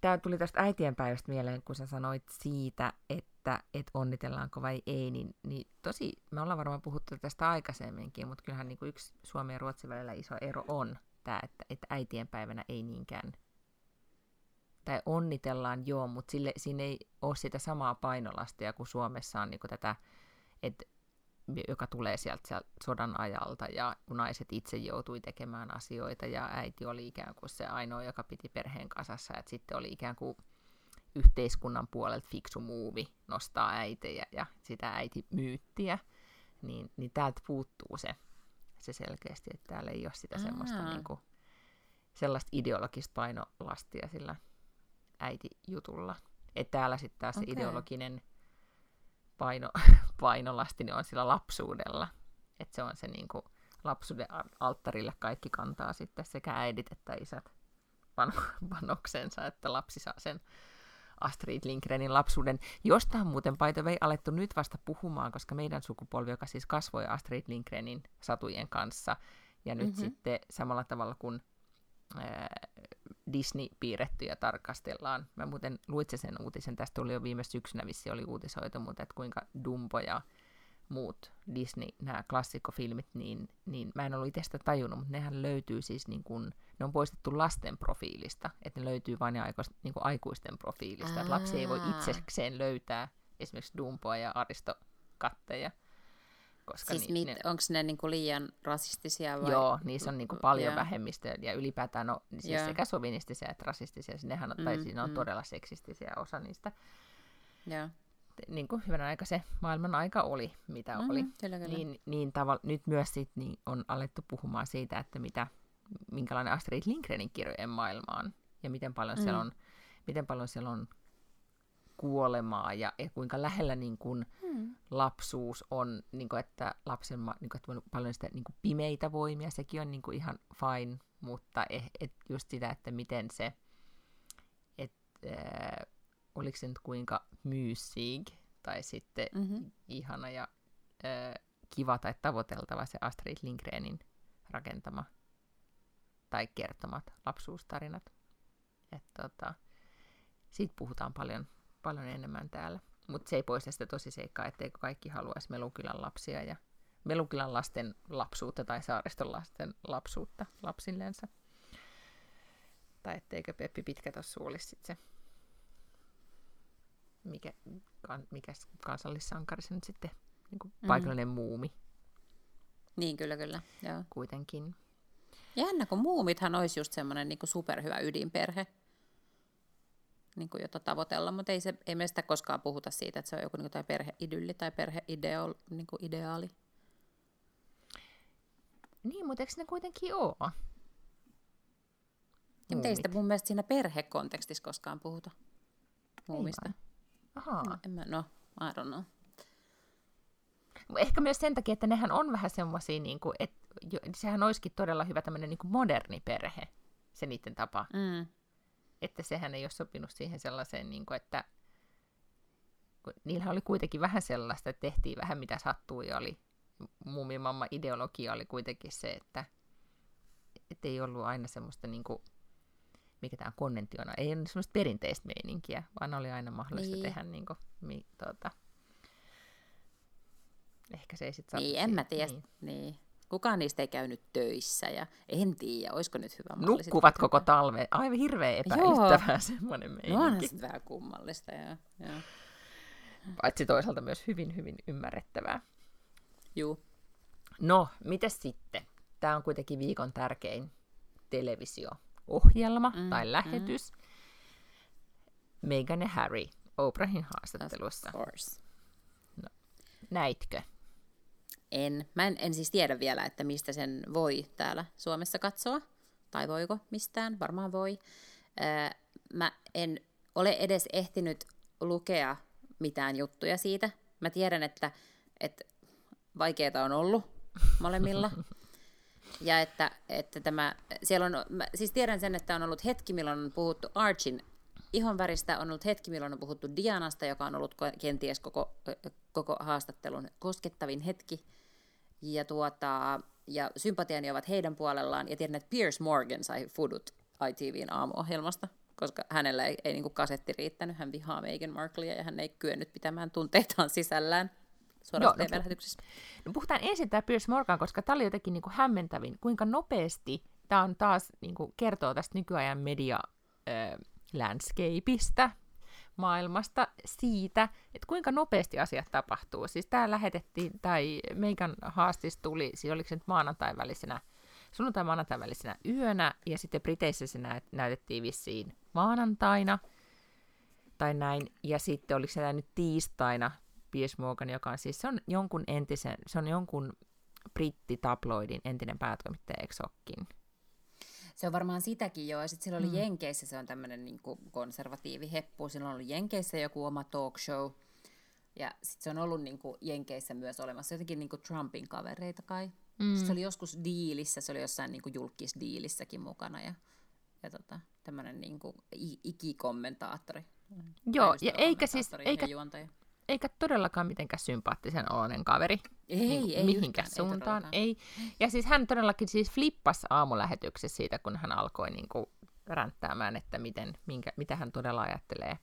Tämä tuli tästä äitienpäivästä mieleen, kun sä sanoit siitä, että et onnitellaanko vai ei, niin, niin tosi, me ollaan varmaan puhuttu tästä aikaisemminkin, mutta kyllähän niin kuin yksi Suomen ja Ruotsin välillä iso ero on tämä, että, että äitienpäivänä ei niinkään tai onnitellaan joo, mutta sille, siinä ei ole sitä samaa painolastia kuin Suomessa on niin kuin tätä, että joka tulee sieltä, sieltä sodan ajalta, ja kun naiset itse joutui tekemään asioita, ja äiti oli ikään kuin se ainoa, joka piti perheen kasassa, että sitten oli ikään kuin yhteiskunnan puolelta fiksu muuvi nostaa äitejä ja sitä äitimyyttiä, niin, niin täältä puuttuu se, se selkeästi, että täällä ei ole sitä semmoista niin kuin, sellaista ideologista painolastia sillä äitijutulla. Että täällä sitten taas okay. se ideologinen paino, painolasti niin on sillä lapsuudella. Että se on se niin kuin, lapsuuden alttarille kaikki kantaa sitten sekä äidit että isät panoksensa, että lapsi saa sen Astrid Lindgrenin lapsuuden, josta on muuten paito vei alettu nyt vasta puhumaan, koska meidän sukupolvi, joka siis kasvoi Astrid Lindgrenin satujen kanssa, ja nyt mm-hmm. sitten samalla tavalla kuin Disney-piirrettyjä tarkastellaan. Mä muuten luitse sen uutisen, tästä oli jo viime syksynä vissi oli uutisoitu, mutta että kuinka Dumbo ja muut Disney, nämä klassikkofilmit, niin, niin mä en ollut itse sitä tajunnut, mutta nehän löytyy siis niin kuin, ne on poistettu lasten profiilista, että ne löytyy vain ja aikuisten, niin kuin aikuisten profiilista, että lapsi ei voi itsekseen löytää esimerkiksi Dumboa ja Aristokatteja. Koska siis niin, ne, onko ne niinku liian rasistisia vai? Joo, niissä on niinku paljon yeah. vähemmistöjä ja ylipäätään no, siis yeah. sekä sovinistisia että rasistisia. Siis nehän on, mm, tai ne on mm. todella seksistisiä osa niistä. Yeah. Niin kuin hyvän aika se maailman aika oli, mitä mm-hmm, oli. Kyllä, kyllä. Niin, niin tavalla, nyt myös sit, niin on alettu puhumaan siitä, että mitä, minkälainen Astrid Lindgrenin kirjojen maailma on. Ja miten paljon, mm. siellä on, miten paljon siellä on kuolemaa ja, ja kuinka lähellä niin kuin, hmm. lapsuus on, niin kuin, että lapsen niin kuin, että on paljon sitä niin kuin, pimeitä voimia, sekin on niin kuin, ihan fine, mutta eh, et just sitä, että miten se, että äh, oliko se nyt kuinka myysig tai sitten mm-hmm. ihana ja äh, kiva tai tavoiteltava se Astrid Lindgrenin rakentama tai kertomat lapsuustarinat. Että tota, siitä puhutaan paljon paljon enemmän täällä. Mutta se ei poista sitä tosiseikkaa, etteikö kaikki haluaisi Melukylän lapsia ja Melukylän lasten lapsuutta tai saariston lasten lapsuutta lapsillensa. Tai etteikö Peppi Pitkätossu olisi sitten se, mikä, kan, mikä kansallissankari se nyt sitten, niin kuin mm. paikallinen mm. muumi. Niin, kyllä, kyllä. Joo. Kuitenkin. Jännä, kun muumithan olisi just semmoinen niin superhyvä ydinperhe niin kuin, jota tavoitella, mutta ei, se, ei me sitä koskaan puhuta siitä, että se on joku niin kuin, perheidylli tai perheideaali. Niin kuin ideaali. Niin, mutta eikö ne kuitenkin ole? Mutta ei sitä mun mielestä siinä perhekontekstissa koskaan puhuta muumista. Ahaa. No, en mä, no, I don't know. Ehkä myös sen takia, että nehän on vähän semmoisia, niin kuin, että sehän olisikin todella hyvä tämmöinen niin kuin moderni perhe, se niiden tapa. Mm että sehän ei ole sopinut siihen sellaiseen, niin kuin, että niillä oli kuitenkin vähän sellaista, että tehtiin vähän mitä sattuu ja oli muumimamma ideologia oli kuitenkin se, että, että ei ollut aina semmoista niin kuin, mikä tämä on konventiona, ei ole semmoista perinteistä meininkiä, vaan oli aina mahdollista niin. tehdä niin kuin, mi, tuota, ehkä se ei sitten Niin, en mä tiedä. Niin. niin kukaan niistä ei käynyt töissä ja en tiedä, olisiko nyt hyvä malli. Nukkuvat koko talve. Aivan hirveä epäilyttävää semmoinen meininki. No onhan se vähän kummallista. Ja, ja. Paitsi toisaalta myös hyvin, hyvin ymmärrettävää. Juu. No, mitä sitten? Tämä on kuitenkin viikon tärkein televisio-ohjelma mm, tai lähetys. Mm. Meghan ja Harry Oprahin haastattelussa. Of course. No, näitkö? En. Mä en, en siis tiedä vielä, että mistä sen voi täällä Suomessa katsoa. Tai voiko mistään? Varmaan voi. Öö, mä en ole edes ehtinyt lukea mitään juttuja siitä. Mä tiedän, että, että vaikeaa on ollut molemmilla. Ja että, että tämä, siellä on, mä siis tiedän sen, että on ollut hetki, milloin on puhuttu Archin ihon väristä on ollut hetki, milloin on puhuttu Dianasta, joka on ollut kenties koko, koko haastattelun koskettavin hetki. Ja, tuota, ja sympatiani ovat heidän puolellaan. Ja tiedän, että Piers Morgan sai fudut ITVn aamuohjelmasta, koska hänellä ei, ei niin kuin kasetti riittänyt. Hän vihaa Meghan Markleja ja hän ei kyennyt pitämään tunteitaan sisällään suoraan no, no, no, puhutaan ensin tämä Piers Morgan, koska tämä oli jotenkin niin kuin hämmentävin, kuinka nopeasti tämä on taas niin kuin kertoo tästä nykyajan media landscapeista, maailmasta siitä, että kuinka nopeasti asiat tapahtuu. Siis tämä lähetettiin, tai meikän haastis tuli, siis oliko se nyt maanantai välisenä, sunnuntai maanantai välisenä yönä, ja sitten Briteissä se näytettiin vissiin maanantaina, tai näin, ja sitten oliko se nyt tiistaina, Piers Morgan, joka on siis, se on jonkun entisen, se on jonkun brittitabloidin entinen päätoimittaja, eikö se on varmaan sitäkin jo. Ja sitten sillä oli mm. Jenkeissä, se on tämmöinen niin konservatiivi heppu. Sillä on ollut Jenkeissä joku oma talk show. Ja sitten se on ollut niin kuin Jenkeissä myös olemassa jotenkin niin kuin Trumpin kavereita kai. Mm. se oli joskus diilissä, se oli jossain niin kuin julkisdiilissäkin mukana. Ja, ja tota, tämmöinen niin ikikommentaattori. Joo, ja eikä siis, eikä, juontaja eikä todellakaan mitenkään sympaattisen oloinen kaveri. Ei, niin, ei mihinkään yhtään, suuntaan. Ei, ei. Ja siis hän todellakin siis flippasi aamulähetyksessä siitä, kun hän alkoi niin kuin ränttäämään, että miten, minkä, mitä hän todella ajattelee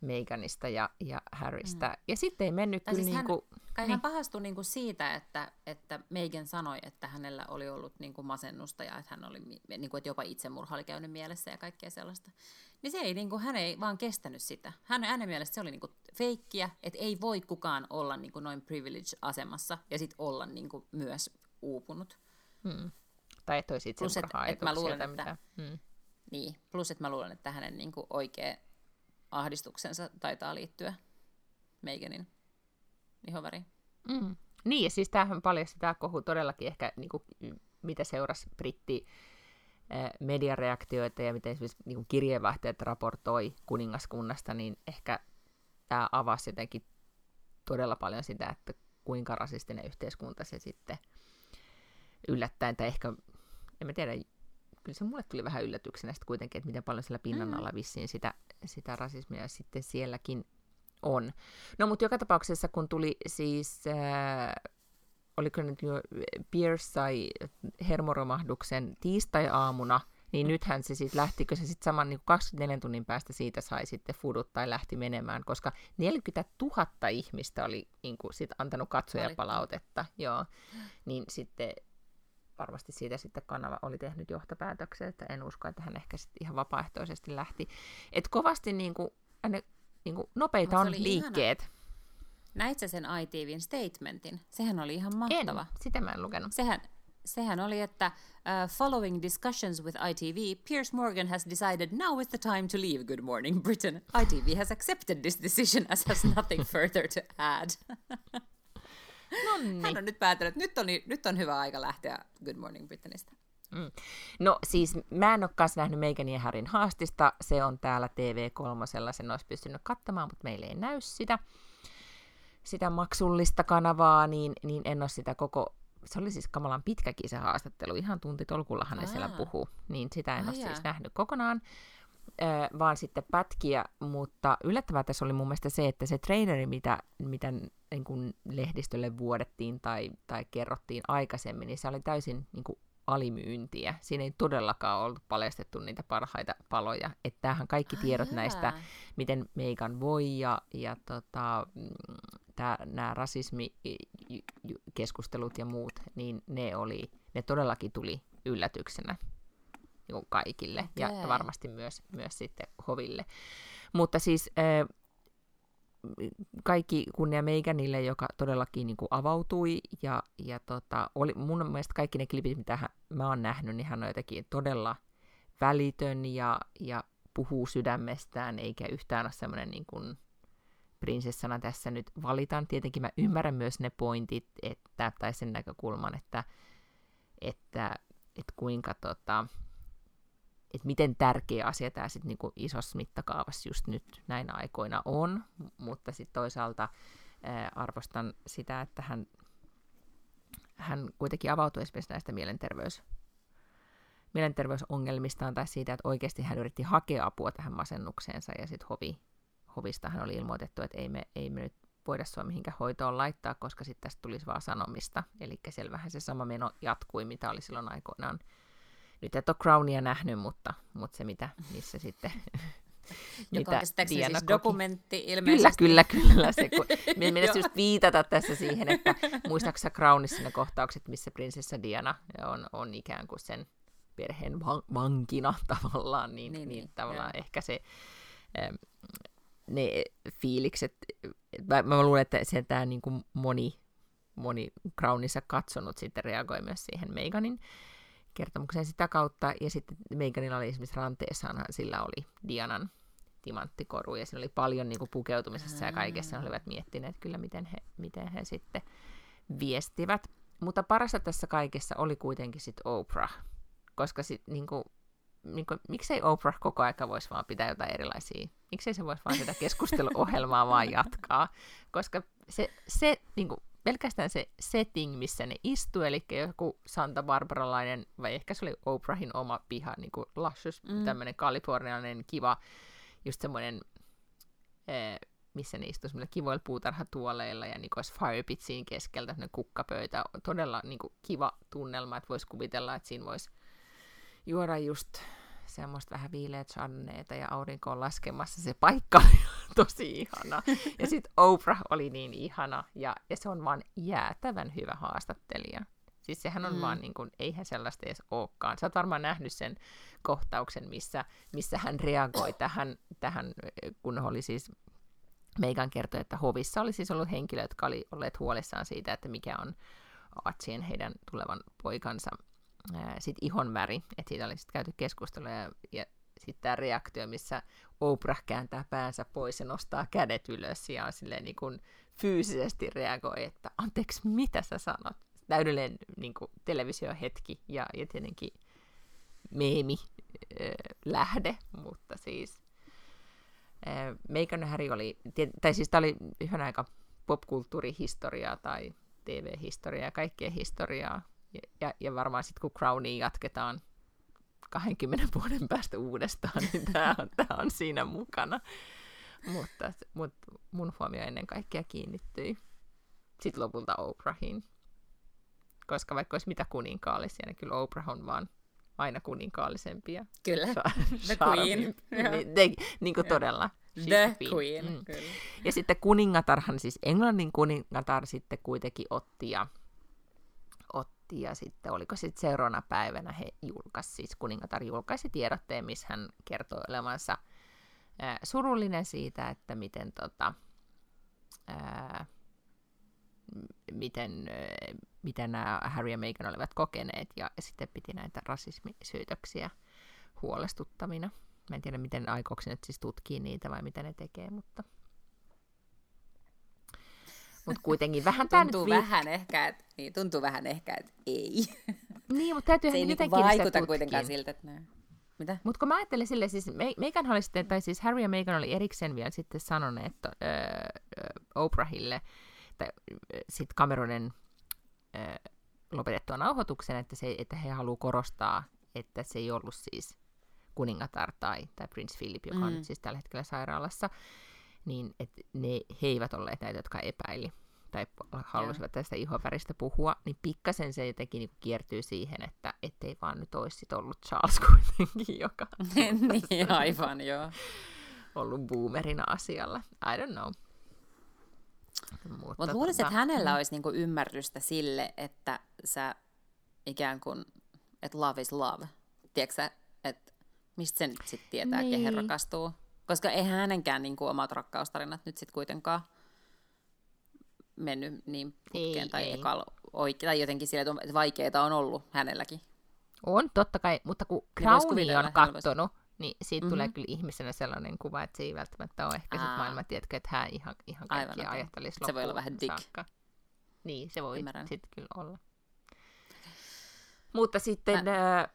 Meganista ja, ja Harrystä. Mm. Ja sitten ei mennyt tai kyllä siis niin kuin... Niin. hän pahastui niin kuin siitä, että, että Megan sanoi, että hänellä oli ollut niin kuin masennusta ja että hän oli, niin kuin, että jopa itsemurha oli käynyt mielessä ja kaikkea sellaista. Niin se ei, niin kuin, hän ei vaan kestänyt sitä. Hän, hänen mielestä se oli niin kuin feikkiä, että ei voi kukaan olla niin kuin noin privilege-asemassa ja sitten olla niin kuin myös uupunut. Hmm. Tai että olisi itsemurha et, et mä luulen, että, mitä. Hmm. Niin, plus että mä luulen, että hänen niin kuin oikea ahdistuksensa taitaa liittyä Meganin ihoväriin. Mm. Niin, ja siis tämähän paljasti tämä kohu todellakin ehkä, niin kuin, mitä seurasi britti mediareaktioita ja miten esimerkiksi niin kirjeenvaihtajat raportoi kuningaskunnasta, niin ehkä tämä avasi jotenkin todella paljon sitä, että kuinka rasistinen yhteiskunta se sitten yllättäen, tai ehkä, en mä tiedä, kyllä se mulle tuli vähän yllätyksenä sitten kuitenkin, että miten paljon siellä pinnan mm. alla vissiin sitä, sitä rasismia sitten sielläkin on. No mutta joka tapauksessa, kun tuli siis, äh, oliko nyt jo Pierce sai hermoromahduksen tiistai-aamuna, niin nythän se sitten lähtikö se sitten saman niin 24 tunnin päästä siitä sai sitten fudut tai lähti menemään, koska 40 000 ihmistä oli niin kuin, sit antanut katsojapalautetta, joo, niin sitten varmasti siitä sitten kanava oli tehnyt johtopäätöksen, että en usko, että hän ehkä sitten ihan vapaaehtoisesti lähti. Et kovasti niin kuin, niin kuin nopeita on liikkeet. Ihana. Näit sen ITVin statementin? Sehän oli ihan mahtava. En, sitä mä en lukenut. Sehän, sehän oli, että uh, following discussions with ITV, Piers Morgan has decided now is the time to leave Good Morning Britain. ITV has accepted this decision as has nothing further to add. Nonni. Hän on nyt päättänyt, että nyt on, nyt on hyvä aika lähteä Good Morning Britainista. Mm. No siis mä en ole kanssa nähnyt Meganin ja Harryn haastista. Se on täällä TV3, sen olisi pystynyt katsomaan, mutta meille ei näy sitä, sitä maksullista kanavaa, niin, niin en ole sitä koko... Se oli siis kamalan pitkäkin se haastattelu, ihan tunti tolkullahan ne siellä puhuu, niin sitä en Aa, ole siis nähnyt kokonaan vaan sitten pätkiä, mutta yllättävää tässä oli mun mielestä se, että se traineri, mitä, mitä niin kuin lehdistölle vuodettiin tai, tai kerrottiin aikaisemmin, niin se oli täysin niin kuin alimyyntiä. Siinä ei todellakaan ollut paljastettu niitä parhaita paloja. Että tämähän kaikki tiedot Ai näistä, miten Meikan voi ja, ja tota, mm, nämä rasismikeskustelut ja muut, niin ne, oli, ne todellakin tuli yllätyksenä niin kaikille okay. ja varmasti myös, myös sitten hoville. Mutta siis kaikki kunnia Meiganille, joka todellakin niin kuin avautui ja, ja tota, oli, mun mielestä kaikki ne klipit, mitä hän, mä oon nähnyt, niin hän on jotenkin todella välitön ja, ja puhuu sydämestään, eikä yhtään ole semmoinen niin kuin prinsessana tässä nyt valitan. Tietenkin mä ymmärrän myös ne pointit, että, tai sen näkökulman, että, että, että kuinka tota, että miten tärkeä asia tämä sitten niinku isossa mittakaavassa just nyt näinä aikoina on, mutta sitten toisaalta ää, arvostan sitä, että hän, hän kuitenkin avautui esimerkiksi näistä mielenterveys mielenterveysongelmistaan tai siitä, että oikeasti hän yritti hakea apua tähän masennukseensa ja sitten hovi, hovista hän oli ilmoitettu, että ei me, ei me nyt voida sua mihinkään hoitoon laittaa, koska sitten tästä tulisi vaan sanomista. Eli selvähän se sama meno jatkui, mitä oli silloin aikoinaan. Nyt et ole Crownia nähnyt, mutta, mutta se mitä, missä sitten Joka on siis dokumentti ilmeisesti. Kyllä, kyllä, kyllä. Se, kun, minä just viitata tässä siihen, että muistaakseni Crownissa ne kohtaukset, missä prinsessa Diana on, on ikään kuin sen perheen vankina tavallaan, niin, niin, niin, niin tavallaan joo. ehkä se ne fiilikset, mä, mä luulen, että se tämä niin kuin moni, moni Crownissa katsonut sitten reagoi myös siihen Meganin kertomukseen sitä kautta, ja sitten Meganilla oli esimerkiksi ranteessaan, sillä oli Dianan timanttikoru, ja siinä oli paljon niin kuin pukeutumisessa ja kaikessa, he olivat miettineet kyllä, miten he, miten he sitten viestivät. Mutta parasta tässä kaikessa oli kuitenkin sitten Oprah, koska sit, niin kuin, niin kuin, miksei Oprah koko aika voisi vaan pitää jotain erilaisia, miksei se voisi vaan sitä keskusteluohjelmaa vaan jatkaa, koska se, se niin kuin, pelkästään se setting, missä ne istuu, eli joku Santa Barbaralainen, vai ehkä se oli Oprahin oma piha, niin kuin luscious, mm. tämmöinen kalifornialainen kiva, just semmoinen, eh, missä ne istuu semmoilla kivoilla puutarhatuoleilla ja niin olisi firepitsiin keskeltä, semmoinen kukkapöytä, todella niin kuin, kiva tunnelma, että voisi kuvitella, että siinä voisi juoda just semmoista vähän viileät channeita ja aurinko on laskemassa. Se paikka oli tosi ihana. Ja sitten Oprah oli niin ihana ja, ja se on vaan jäätävän hyvä haastattelija. Siis sehän on mm. vaan, niin kuin, eihän sellaista edes olekaan. Sä oot varmaan nähnyt sen kohtauksen, missä, missä hän reagoi tähän, tähän, kun oli siis Meikan kertoi, että hovissa oli siis ollut henkilöt, jotka oli olleet huolissaan siitä, että mikä on Atsien heidän tulevan poikansa sit ihon väri, että siitä oli sitten käyty keskustelua ja, ja sitten tämä reaktio, missä Oprah kääntää päänsä pois ja nostaa kädet ylös ja on silleen niin kuin fyysisesti reagoi, että anteeksi, mitä sä sanot? Täydellinen niin kuin televisiohetki ja, ja tietenkin meemi äh, lähde, mutta siis äh, Meikän Häri oli, tai siis tämä oli yhden aika popkulttuurihistoriaa tai TV-historiaa ja kaikkea historiaa ja, ja varmaan sitten kun Crowniin jatketaan 20 vuoden päästä uudestaan, niin tämä on, tää on siinä mukana. Mutta, mutta mun huomio ennen kaikkea kiinnittyi sitten lopulta Oprahiin. Koska vaikka olisi mitä kuninkaallisia, niin kyllä Oprah on vaan aina kuninkaallisempia. Kyllä, the queen. Niin, de, niin kuin todella. The queen, mm. kyllä. Ja sitten kuningatarhan, siis Englannin kuningatar sitten kuitenkin otti ja otti ja sitten oliko sitten seuraavana päivänä he julkaisi, siis kuningatar julkaisi tiedotteen, missä hän kertoi olevansa ää, surullinen siitä, että miten tota, ää, miten, ää, miten nämä Harry ja Meghan olivat kokeneet ja, sitten piti näitä rasismisyytöksiä huolestuttavina. Mä en tiedä, miten aikooko nyt siis tutkii niitä vai mitä ne tekee, mutta mutta kuitenkin vähän tämä tuntuu nyt vähän ehkä, että, niin, tuntuu vähän ehkä, että ei. Niin, mutta täytyy Se ei niinku vaikuta kuitenkaan siltä, että ne... Mitä? Mutta kun mä ajattelin sille, siis Megan oli sitten, tai siis Harry ja Megan oli erikseen vielä sitten sanoneet että, äh, Oprahille, tai sitten Cameronin äh, lopetettua nauhoituksen, että, se, että he haluaa korostaa, että se ei ollut siis kuningatar tai, tai Prince Philip, joka mm. on nyt siis tällä hetkellä sairaalassa, niin että ne, he eivät olleet näitä, jotka epäili tai halusivat tästä ihopäristä puhua, niin pikkasen se jotenkin niin kiertyy siihen, että ettei vaan nyt olisi sit ollut Charles kuitenkin, joka niin, aivan, joo. ollut boomerina asialla. I don't know. Mutta Mut luulisin, tota, että hänellä mm. olisi niinku ymmärrystä sille, että sä ikään kuin, että love is love. Tiedätkö että mistä sen sitten tietää, niin. kehen rakastuu? Koska eihän hänenkään niin kuin, omat rakkaustarinat nyt sitten kuitenkaan mennyt niin putkeen ei, tai, ei. Ekal, oike- tai jotenkin sille, että vaikeita on ollut hänelläkin. On, totta kai, mutta kun Crowni on kattonut, niin siitä mm-hmm. tulee kyllä ihmisenä sellainen kuva, että se ei välttämättä ole ehkä sit maailma, tiedätkö, että hän ihan, ihan kaikkia Aivan, ajattelisi Se voi olla vähän dick. Saakka. Niin, se voi sitten kyllä olla. Mutta sitten Mä... äh,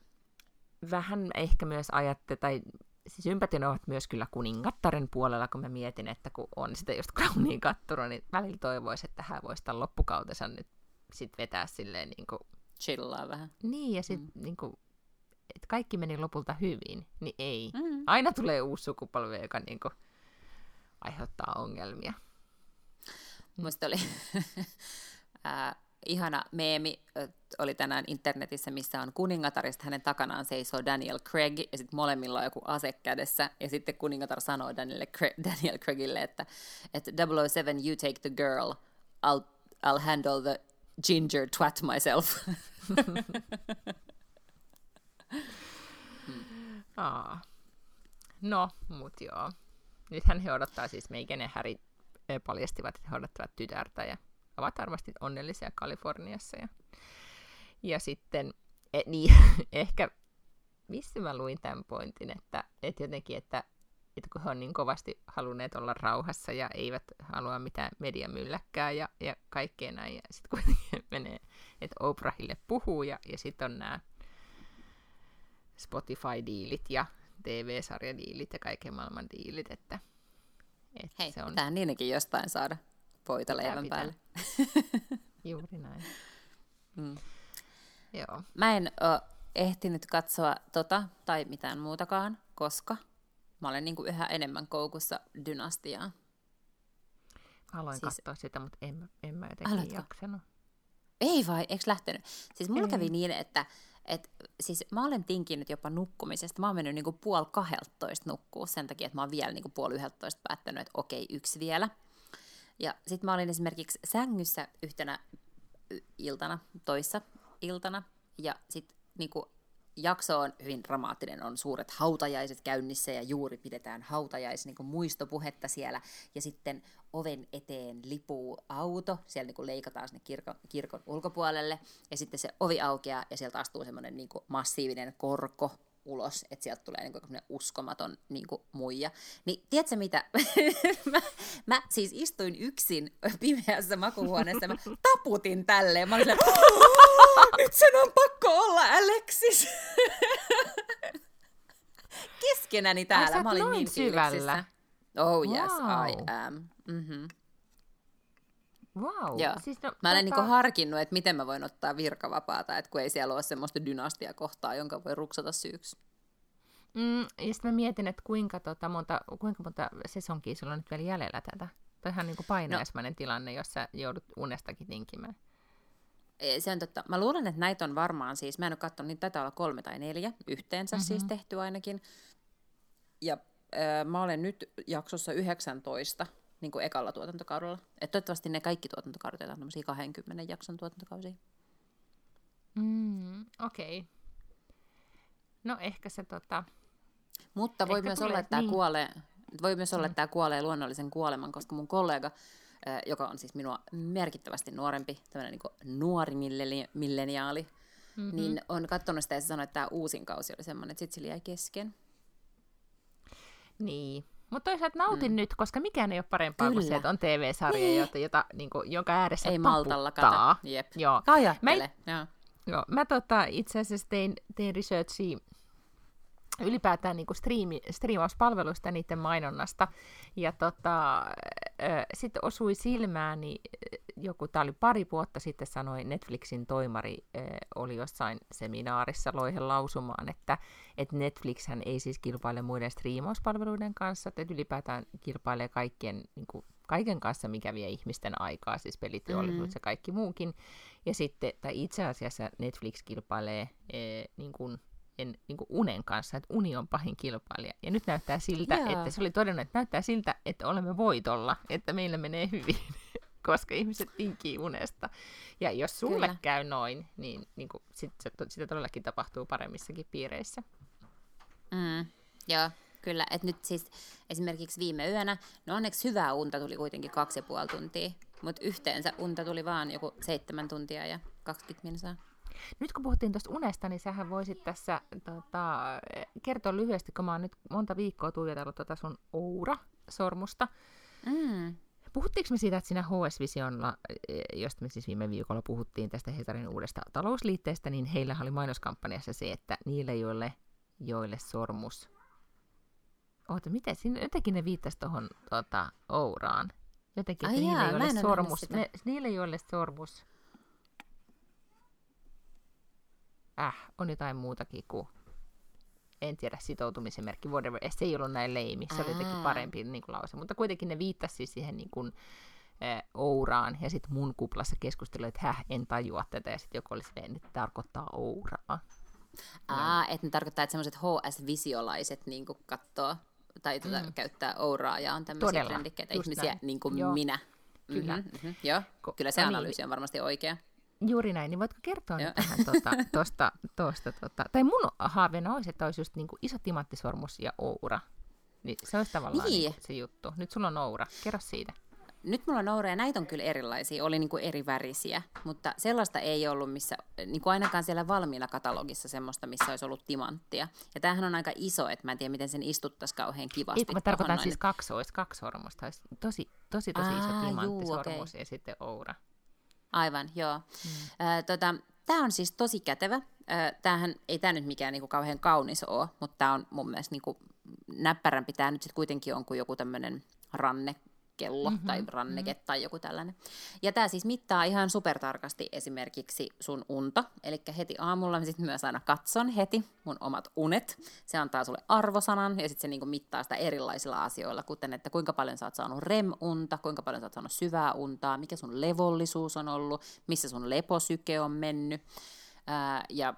vähän ehkä myös ajatte, tai siis ympäristön ovat myös kyllä kuningattaren puolella, kun mä mietin, että kun on sitä just Crowniin kattonut, niin välillä toivoisi, että hän voisi tämän loppukautensa nyt sit vetää silleen niin kuin... Chillaa vähän. Niin, ja sitten mm. niin kuin, että kaikki meni lopulta hyvin, niin ei. Mm. Aina tulee uusi sukupolvi, joka niin kuin, aiheuttaa ongelmia. Musta oli ää, ihana meemi, oli tänään internetissä, missä on kuningatar, ja hänen takanaan seisoo Daniel Craig, ja sitten molemmilla on joku ase kädessä, ja sitten kuningatar sanoo Daniel, Craig, Daniel Craigille, että, että 007, you take the girl, I'll, I'll handle the ginger twat myself. Aa. No, mut joo. Nythän he odottaa siis, meikä ne Häri paljastivat, että he odottavat tytärtä ja ovat varmasti onnellisia Kaliforniassa. Ja, ja sitten, e, niin, ehkä, missä mä luin tämän pointin, että, että jotenkin, että, että kun he on niin kovasti halunneet olla rauhassa ja eivät halua mitään mediamylläkkää ja, ja kaikkea näin, ja sitten kuitenkin menee, että Oprahille puhuu, ja, ja sitten on nämä Spotify-diilit ja TV-sarjadiilit ja kaiken maailman diilit, että, että Hei, se on... pitää niinkin jostain saada voita leivän päälle. Juuri näin. Mm. Joo. Mä en ole ehtinyt katsoa tota tai mitään muutakaan, koska mä olen niin kuin yhä enemmän koukussa dynastiaa. Haluan siis... katsoa sitä, mutta en, en mä jotenkin Aloitko? jaksanut. Ei vai, eikö lähtenyt? Siis mulla Ei. kävi niin, että et, siis mä olen tinkinyt jopa nukkumisesta. Mä oon mennyt niinku puoli kahdeltoista nukkuu sen takia, että mä oon vielä niinku puoli yhdeltoista päättänyt, että okei, yksi vielä. Ja sitten mä olin esimerkiksi sängyssä yhtenä iltana, toissa iltana, ja sitten niinku jakso on hyvin dramaattinen, on suuret hautajaiset käynnissä ja juuri pidetään hautajais niin muistopuhetta siellä. Ja sitten oven eteen lipuu auto, siellä niin leikataan sinne kirkon, kirkon ulkopuolelle. Ja sitten se ovi aukeaa ja sieltä astuu semmoinen niin massiivinen korko ulos, että sieltä tulee niinku uskomaton niinku muija. Niin tiedätkö mitä? mä, mä, siis istuin yksin pimeässä makuhuoneessa, mä taputin tälleen. Mä olin nyt sen on pakko olla Alexis. Keskenäni täällä, Ai, mä olin niin syvällä. Oh yes, wow. I am. Mm-hmm. Wow. Joo. Siis no, mä olen tota... niin harkinnut, että miten mä voin ottaa virkavapaata, että kun ei siellä ole semmoista dynastiakohtaa, jonka voi ruksata syyksi. Mm, ja sitten mä mietin, että kuinka, tota, monta, kuinka monta sesonkia sulla on nyt vielä jäljellä tätä. Toi ihan niin painajaismainen no. tilanne, jossa joudut unestakin tinkimään. Se on totta. Mä luulen, että näitä on varmaan siis, mä en ole katsonut, niin taitaa olla kolme tai neljä yhteensä mm-hmm. siis tehty ainakin. Ja äh, mä olen nyt jaksossa 19 niin kuin ekalla tuotantokaudella. Et toivottavasti ne kaikki tuotantokaudet on tämmöisiä 20 jakson tuotantokausia. Mm, Okei. Okay. No ehkä se tota... Mutta voi myös, olla, että tämä niin. kuolee, voi myös olla, että tämä kuolee luonnollisen kuoleman, koska mun kollega, joka on siis minua merkittävästi nuorempi, tämmöinen niin nuori milleniaali, mm-hmm. niin on katsonut sitä ja se sanoi, että tämä uusin kausi oli semmoinen, että sitten se jäi kesken. Niin, mutta toisaalta nautin mm. nyt, koska mikään ei ole parempaa Kyllä. kuin se, että on TV-sarja, niin. jota, jota, niin kuin, jonka ääressä Ei maltalla kata. Jep. Joo. Ajattele. Mä, Joo. Joo, mä tota, itse asiassa tein, tein researchia ylipäätään niin striimi, striimauspalveluista ja niiden mainonnasta. Ja tota, sitten osui silmääni joku, tämä oli pari vuotta sitten, sanoi Netflixin toimari, oli jossain seminaarissa loihen lausumaan, että, että Netflix ei siis kilpaile muiden striimauspalveluiden kanssa, että ylipäätään kilpailee kaikkien, niin kuin, kaiken kanssa, mikä vie ihmisten aikaa, siis peliteollisuus mm. ja kaikki muukin. Ja sitten, tai itse asiassa Netflix kilpailee niin kuin, en, niin kuin unen kanssa, että uni on pahin kilpailija. Ja nyt näyttää siltä, Jaa. että se oli todennut, että näyttää siltä, että olemme voitolla, että meillä menee hyvin, koska ihmiset tinkii unesta. Ja jos sulle Kyllä. käy noin, niin, niin kuin, sit, se, sitä todellakin tapahtuu paremmissakin piireissä. Mm, joo, kyllä. Et nyt siis esimerkiksi viime yönä, no onneksi hyvää unta tuli kuitenkin kaksi ja puoli tuntia, mutta yhteensä unta tuli vaan joku seitsemän tuntia ja 20 minuuttia. Nyt kun puhuttiin tuosta unesta, niin sähän voisit tässä tota, kertoa lyhyesti, kun mä oon nyt monta viikkoa tuijotellut tuota sun Oura-sormusta. Mm. Puhuttiinko me siitä, että siinä HS Visionlla, josta me siis viime viikolla puhuttiin tästä Hesarin uudesta talousliitteestä, niin heillä oli mainoskampanjassa se, että niille, joille, joille sormus... Oota, miten? Siinä jotenkin ne viittasi tuohon tota, Ouraan. Jotenkin, että Ai niille, jaa, joille sormus, ne, niille, joille sormus äh, on jotain muutakin kuin en tiedä, sitoutumisen merkki, whatever. Se ei ollut näin leimi, se oli jotenkin parempi niin kuin lause. Mutta kuitenkin ne viittasi siihen niin kuin, äh, ouraan, ja sitten mun kuplassa keskustelu, että häh, en tajua tätä, ja sitten joku oli silleen, että tarkoittaa ouraa. Aa, että ne tarkoittaa, että semmoiset HS-visiolaiset niin katsoo tai tuota, mm. käyttää ouraa ja on tämmöisiä Todella, trendikkeitä ihmisiä näin. niin kuin Joo. minä. Kyllä. Mm-hmm, mm-hmm. Joo, Ko- kyllä se no niin. analyysi niin. on varmasti oikea. Juuri näin, niin voitko kertoa nyt tähän tuosta, tuosta, tuosta, tuota, tai mun haaveena olisi, että olisi just niin kuin iso timanttisormus ja oura. Niin se olisi tavallaan niin. Niin se juttu. Nyt sulla on oura, kerro siitä. Nyt mulla on noureja, näitä on kyllä erilaisia, oli niin kuin eri värisiä, mutta sellaista ei ollut, missä, niin kuin ainakaan siellä valmiina katalogissa semmoista, missä olisi ollut timanttia. Ja tämähän on aika iso, että mä en tiedä, miten sen istuttaisi kauhean kivasti. Ei, mä tarkoitan siis kaksois, kaksormusta, olisi tosi, tosi, tosi Aa, iso timanttisormus okay. ja sitten oura. Aivan, joo. Hmm. Äh, tota, Tämä on siis tosi kätevä. Tämähän ei tämä nyt mikään niinku kauhean kaunis ole, mutta tämä on mun mielestä niinku näppärämpi. Tämä nyt sitten kuitenkin on kuin joku tämmöinen ranne kello mm-hmm. tai ranneke mm-hmm. tai joku tällainen. Ja tämä siis mittaa ihan supertarkasti esimerkiksi sun unta, eli heti aamulla mä sitten myös aina katson heti mun omat unet. Se antaa sulle arvosanan ja sitten se niinku mittaa sitä erilaisilla asioilla, kuten että kuinka paljon sä oot saanut REM-unta, kuinka paljon sä oot saanut syvää untaa, mikä sun levollisuus on ollut, missä sun leposyke on mennyt ja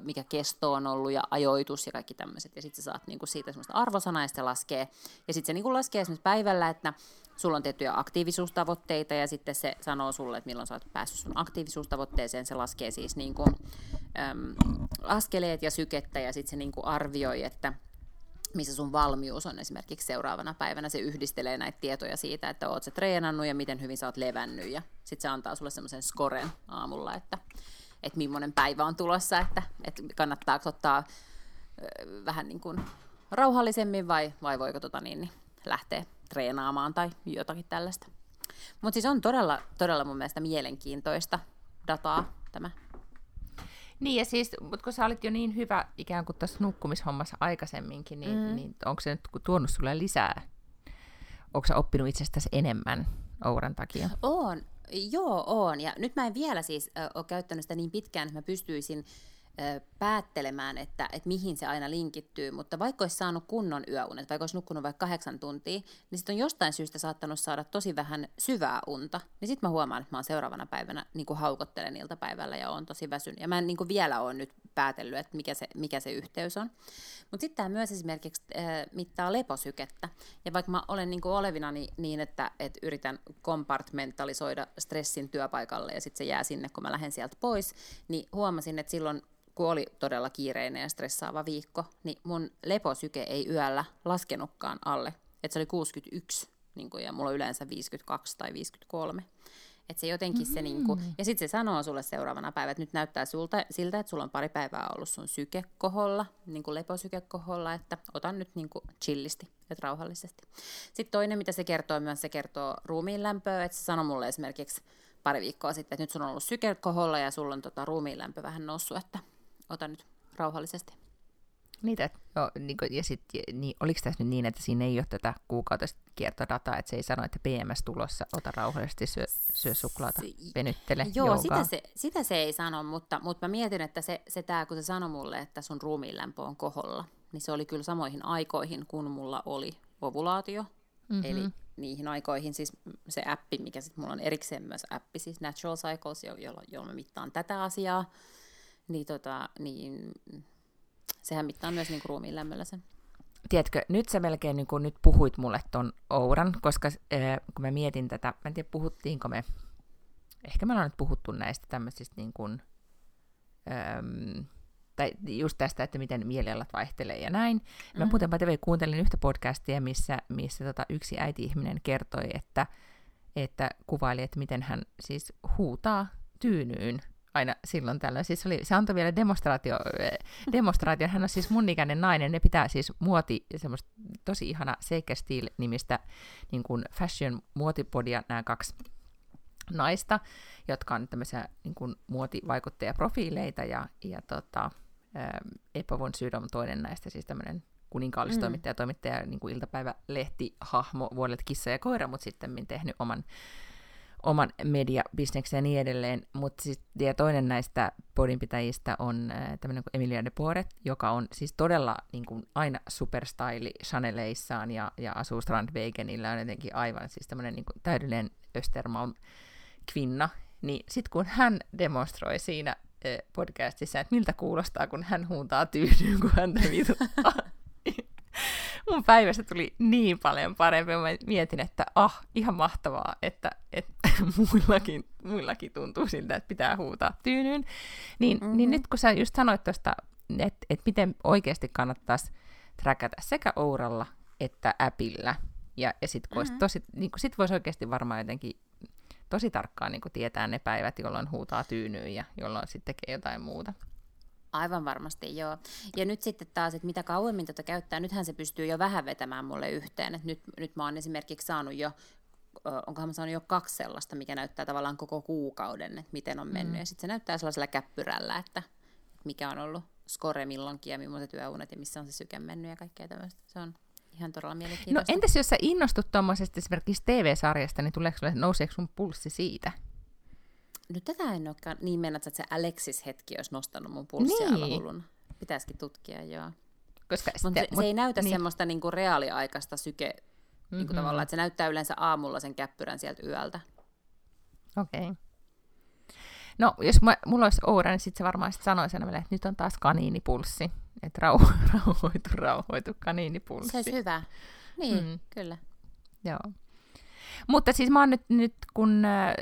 mikä kesto on ollut ja ajoitus ja kaikki tämmöiset. Ja sitten sä saat niinku siitä semmoista arvosanaa ja sitten laskee. Ja sitten se niinku laskee esimerkiksi päivällä, että sulla on tiettyjä aktiivisuustavoitteita ja sitten se sanoo sulle, että milloin sä oot päässyt sun aktiivisuustavoitteeseen. Se laskee siis niinku, äm, askeleet ja sykettä ja sitten se niinku arvioi, että missä sun valmius on esimerkiksi seuraavana päivänä. Se yhdistelee näitä tietoja siitä, että oot sä treenannut ja miten hyvin sä oot levännyt ja sitten se antaa sulle semmoisen skoren aamulla, että että millainen päivä on tulossa, että, että kannattaako ottaa vähän niin kuin rauhallisemmin vai, vai voiko tota niin, niin lähteä treenaamaan tai jotakin tällaista. Mutta siis on todella, todella mun mielestä mielenkiintoista dataa tämä. Niin ja siis, mutta kun sä olit jo niin hyvä ikään kuin tässä nukkumishommassa aikaisemminkin, niin, mm. niin onko se nyt tuonut sulle lisää? Onko sä oppinut itsestäsi enemmän Ouran takia? On, Joo, on. Ja nyt mä en vielä siis äh, ole käyttänyt sitä niin pitkään, että mä pystyisin päättelemään, että, että mihin se aina linkittyy, mutta vaikka olisi saanut kunnon yöunet, vaikka olisi nukkunut vaikka kahdeksan tuntia, niin sitten on jostain syystä saattanut saada tosi vähän syvää unta, niin sitten mä huomaan, että mä oon seuraavana päivänä niin kuin haukottelen iltapäivällä ja on tosi väsynyt. Ja mä en niin kuin vielä ole nyt päätellyt, että mikä se, mikä se yhteys on. Mutta sitten tämä myös esimerkiksi äh, mittaa leposykettä. Ja vaikka mä olen niin kuin olevina niin, niin että, että yritän kompartmentalisoida stressin työpaikalle ja sitten se jää sinne, kun mä lähden sieltä pois, niin huomasin, että silloin kun oli todella kiireinen ja stressaava viikko, niin mun leposyke ei yöllä laskenutkaan alle. Että se oli 61, niin kuin, ja mulla on yleensä 52 tai 53. Että se jotenkin mm-hmm. se, niin kuin, ja sitten se sanoo sulle seuraavana päivänä, että nyt näyttää sulta, siltä, että sulla on pari päivää ollut sun syke koholla, niin kuin leposyke koholla, että ota nyt niin kuin chillisti, että rauhallisesti. Sitten toinen, mitä se kertoo myös, se kertoo ruumiin lämpöä, että se sanoi mulle esimerkiksi pari viikkoa sitten, että nyt sun on ollut syke koholla ja sulla on tota ruumiin lämpö vähän noussut, että ota nyt rauhallisesti. Niitä, jo, niin kuin, ja sit, niin, oliko tässä nyt niin, että siinä ei ole tätä kuukautista kiertodataa, että se ei sano, että PMS tulossa, ota rauhallisesti, syö, syö suklaata, venyttele, Joo, sitä se, sitä se ei sano, mutta, mutta mä mietin, että se, se tää, kun se sanoi mulle, että sun ruumiinlämpö on koholla, niin se oli kyllä samoihin aikoihin, kun mulla oli ovulaatio, mm-hmm. eli niihin aikoihin siis se appi, mikä sitten mulla on erikseen myös appi, siis Natural Cycles, jolla, jolla mä mittaan tätä asiaa, niin, tota, niin sehän mittaa myös niin ruumiin lämmöllä sen. Tiedätkö, nyt sä melkein niin kuin nyt puhuit mulle ton Ouran, koska äh, kun mä mietin tätä, mä en tiedä puhuttiinko me, ehkä me ollaan nyt puhuttu näistä tämmöisistä niin kuin, ähm, tai just tästä, että miten mielialat vaihtelee ja näin. Mm-hmm. Mä muuten TV kuuntelin yhtä podcastia, missä, missä tota yksi äiti-ihminen kertoi, että, että kuvaili, että miten hän siis huutaa tyynyyn aina silloin tällöin. Siis oli, se antoi vielä demonstraatio, demonstraatio. Hän on siis mun ikäinen nainen. Ne pitää siis muoti, semmoista tosi ihana Seike Steel-nimistä niin kuin fashion muotipodia, nämä kaksi naista, jotka on tämmöisiä niin kuin muotivaikuttajaprofiileita, ja, ja tota, Eppa von Sydow toinen näistä, siis tämmöinen kuninkaallistoimittaja, mm. toimittaja, niin kuin iltapäivälehti, hahmo vuodelta Kissa ja koira, mutta sitten tehnyt oman oman mediabisneksen ja niin edelleen. Mutta siis, ja toinen näistä podinpitäjistä on äh, tämmöinen kuin Emilia de Poret, joka on siis todella niin kuin aina superstyli Chaneleissaan ja, ja asuu Strandwegenillä, on jotenkin aivan siis tämmöinen niin täydellinen Östermalm kvinna. Niin sitten kun hän demonstroi siinä äh, podcastissa, että miltä kuulostaa, kun hän huuntaa tyydyyn, kun häntä vituttaa, mun päivästä tuli niin paljon parempi. Mä mietin, että ah, ihan mahtavaa, että, että muillakin, muillakin tuntuu siltä, että pitää huutaa tyynyyn. Niin, mm-hmm. niin nyt kun sä just sanoit tuosta, että, että miten oikeasti kannattaisi träkätä sekä Ouralla että appilla, ja, ja sitten mm-hmm. tosi, niin sit voisi oikeasti varmaan jotenkin tosi tarkkaan niin tietää ne päivät, jolloin huutaa tyynyyn ja jolloin sitten tekee jotain muuta. Aivan varmasti, joo. Ja nyt sitten taas, että mitä kauemmin tätä käyttää, nythän se pystyy jo vähän vetämään mulle yhteen. Et nyt, nyt mä oon esimerkiksi saanut jo, onkohan mä saanut jo kaksi sellaista, mikä näyttää tavallaan koko kuukauden, että miten on mennyt. Mm. Ja sitten se näyttää sellaisella käppyrällä, että mikä on ollut score milloinkin ja millaiset yöunet ja missä on se syke mennyt ja kaikkea tämmöistä. Se on ihan todella mielenkiintoista. No entäs jos sä innostut tuommoisesta esimerkiksi TV-sarjasta, niin tuleeko sulle, nouseeko sun pulssi siitä? No tätä en olekaan niin mennä, että se Alexis-hetki olisi nostanut mun pulssia niin. hulluna. Pitäisikin tutkia, joo. Koska sitten, se, mut, se ei näytä niin. semmoista niinku reaaliaikaista syke, mm-hmm. niinku tavallaan, että se näyttää yleensä aamulla sen käppyrän sieltä yöltä. Okei. Okay. No, jos mä, mulla olisi Oura, niin sitten se varmaan sit sanoisi aina että nyt on taas kaniinipulssi. Että rauho, rauhoitu, rauhoitu, kaniinipulssi. Se olisi hyvä. Niin, mm. kyllä. Joo. Mutta siis mä oon nyt, nyt kun äh,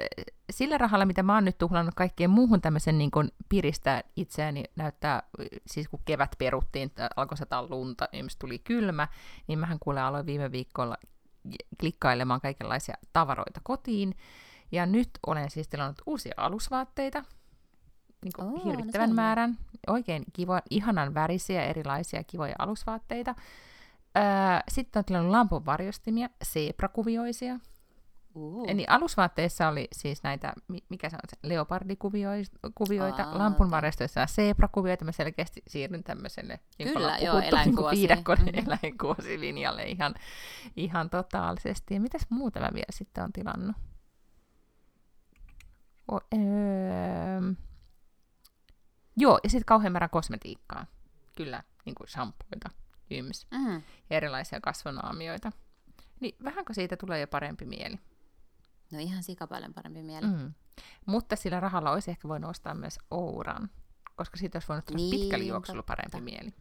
sillä rahalla, mitä mä oon nyt tuhlannut kaikkeen muuhun tämmöisen niin kun piristää itseäni, näyttää, siis kun kevät peruttiin, alkoi sataa lunta, niin tuli kylmä, niin mähän kuule aloin viime viikolla klikkailemaan kaikenlaisia tavaroita kotiin. Ja nyt olen siis tilannut uusia alusvaatteita, niin kuin oh, hirvittävän no määrän, oikein kiva, ihanan värisiä, erilaisia kivoja alusvaatteita. Öö, sitten on tilannut lampunvarjostimia, seeprakuvioisia, Uh. Eli alusvaatteissa oli siis näitä, mikä se on se, leopardikuvioita, lampunvarjostoissa zebrakuvioita, mä selkeästi siirryn tämmöiselle, niin Kyllä, joo, eläinkuosi. Niin eläinkuosilinjalle ihan, ihan totaalisesti. Ja mitäs muuta mä vielä sitten on tilannut? O, öö, joo, ja sitten kauhean määrän kosmetiikkaa. Kyllä, niin kuin shampoita, yms, mm-hmm. ja erilaisia kasvonaamioita. Niin vähänkö siitä tulee jo parempi mieli? No ihan paljon parempi mieli. Mm. Mutta sillä rahalla olisi ehkä voinut ostaa myös Ouran, koska siitä olisi voinut tulla niin, pitkällä juoksulla parempi mieli.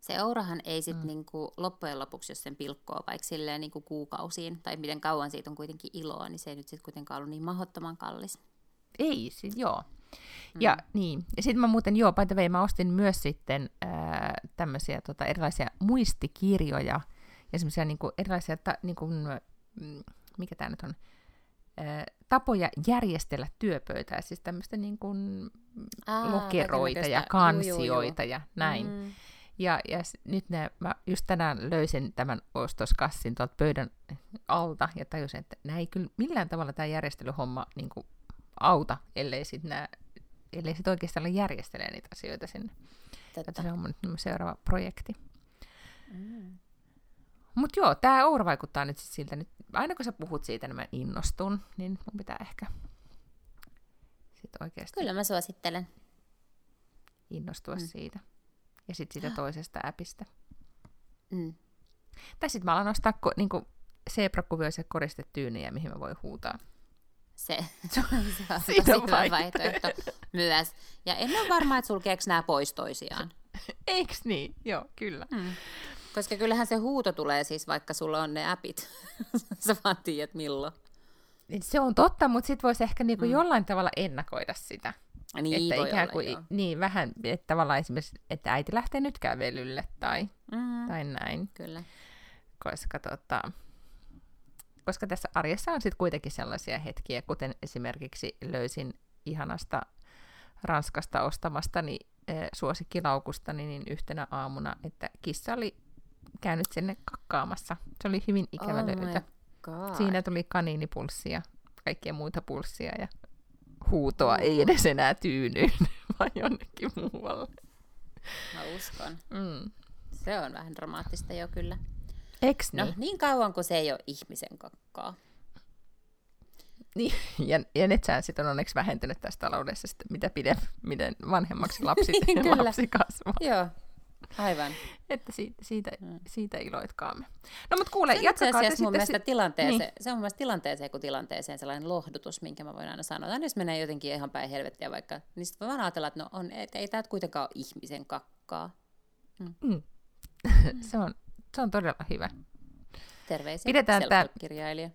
Se Ourahan ei sitten mm. niinku, loppujen lopuksi, jos sen pilkkoo vaikka silleen niinku kuukausiin, tai miten kauan siitä on kuitenkin iloa, niin se ei nyt sitten kuitenkaan ollut niin mahdottoman kallis. Ei, siis joo. Mm. Ja niin, ja sitten mä muuten, joo, by the way, mä ostin myös sitten äh, tämmöisiä tota, erilaisia muistikirjoja, ja semmoisia niinku, erilaisia, ta, niinku, mm, mikä tämä nyt on, tapoja järjestellä työpöytää, siis tämmöistä niin kuin Aa, lokeroita ja kansioita juu, juu. ja näin. Mm. Ja, ja nyt ne, mä just tänään löysin tämän ostoskassin tuolta pöydän alta ja tajusin, että näin ei kyllä millään tavalla tämä järjestelyhomma niin kuin auta, ellei sitten nää, ellei sit oikeastaan järjestelee niitä asioita sinne. Totta. Se on mun seuraava projekti. Mm. Mutta joo, tämä Oura vaikuttaa nyt siis siltä, nyt, aina kun sä puhut siitä, niin mä innostun, niin mun pitää ehkä sit oikeasti... Kyllä mä suosittelen. Innostua mm. siitä. Ja sitten siitä toisesta appista. Mm. Tai sitten mä alan ostaa ko, niinku, zebrakuvioisia koristetyyniä, mihin mä voin huutaa. Se, se on, Siitä on hyvä vaihtoehto myös. Ja en ole varma, että sulkeeko nämä pois toisiaan. Eiks niin? Joo, kyllä. Mm. Koska kyllähän se huuto tulee siis, vaikka sulla on ne appit. Sä vaan tiedät milloin. Niin se on totta, mutta sitten voisi ehkä niinku mm. jollain tavalla ennakoida sitä. Niin, että ikään kuin, olla, niin vähän, että tavallaan esimerkiksi, että äiti lähtee nyt kävelylle tai, mm. tai näin. Kyllä. Koska, tota, koska tässä arjessa on sitten kuitenkin sellaisia hetkiä, kuten esimerkiksi löysin ihanasta Ranskasta ostamastani eh, suosikkilaukustani niin yhtenä aamuna, että kissa oli käynyt sinne kakkaamassa. Se oli hyvin ikävä oh löytö. Siinä tuli kaniinipulssia ja kaikkia muita pulssia ja huutoa uh. ei edes enää tyynyyn, vaan jonnekin muualle. Mä uskon. Mm. Se on vähän dramaattista jo kyllä. Eks no, niin? niin kauan kuin se ei ole ihmisen kakkaa. Niin, ja, ja net on onneksi vähentynyt tässä taloudessa, sitten mitä pidem, miten vanhemmaksi lapsi, Kyllä. lapsi kasvaa. Joo, aivan. Että siitä, siitä, siitä iloitkaamme. No mutta kuule, Se jatkakaa te sitten... mielestä si- tilanteeseen, Niin. se on mun mielestä tilanteeseen kuin tilanteeseen sellainen lohdutus, minkä mä voin aina sanoa. Aina jos menee jotenkin ihan päin helvettiä vaikka, niin sitten voi vaan ajatella, että no on, et, ei tämä kuitenkaan ole ihmisen kakkaa. Mm. se, on, se on todella hyvä. Terveisiä Pidetään tää- self-kirjailija.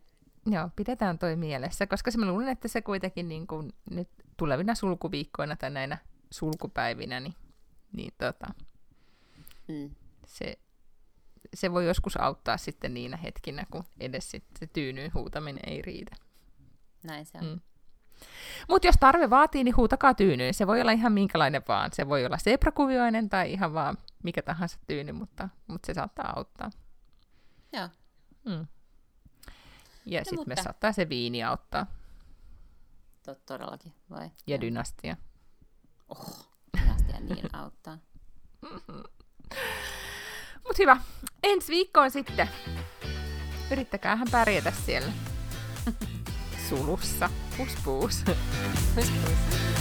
Joo, pidetään toi mielessä, koska se mä luulen, että se kuitenkin niin kuin nyt tulevina sulkuviikkoina tai näinä sulkupäivinä, niin, niin tota, Mm. se, se voi joskus auttaa sitten niinä hetkinä, kun edes sit se tyynyyn huutaminen ei riitä. Näin se on. Mm. Mutta jos tarve vaatii, niin huutakaa tyynyyn. Se voi olla ihan minkälainen vaan. Se voi olla zebrakuvioinen tai ihan vaan mikä tahansa tyyny, mutta, mutta se saattaa auttaa. Joo. Mm. Ja sitten me saattaa se viini auttaa. Tot, todellakin, vai? Ja Joo. dynastia. Oh, dynastia niin auttaa. Mutta hyvä. Ensi viikkoon sitten. Yrittäkäähän pärjätä siellä. Sulussa. Pus puus. Pus, pus.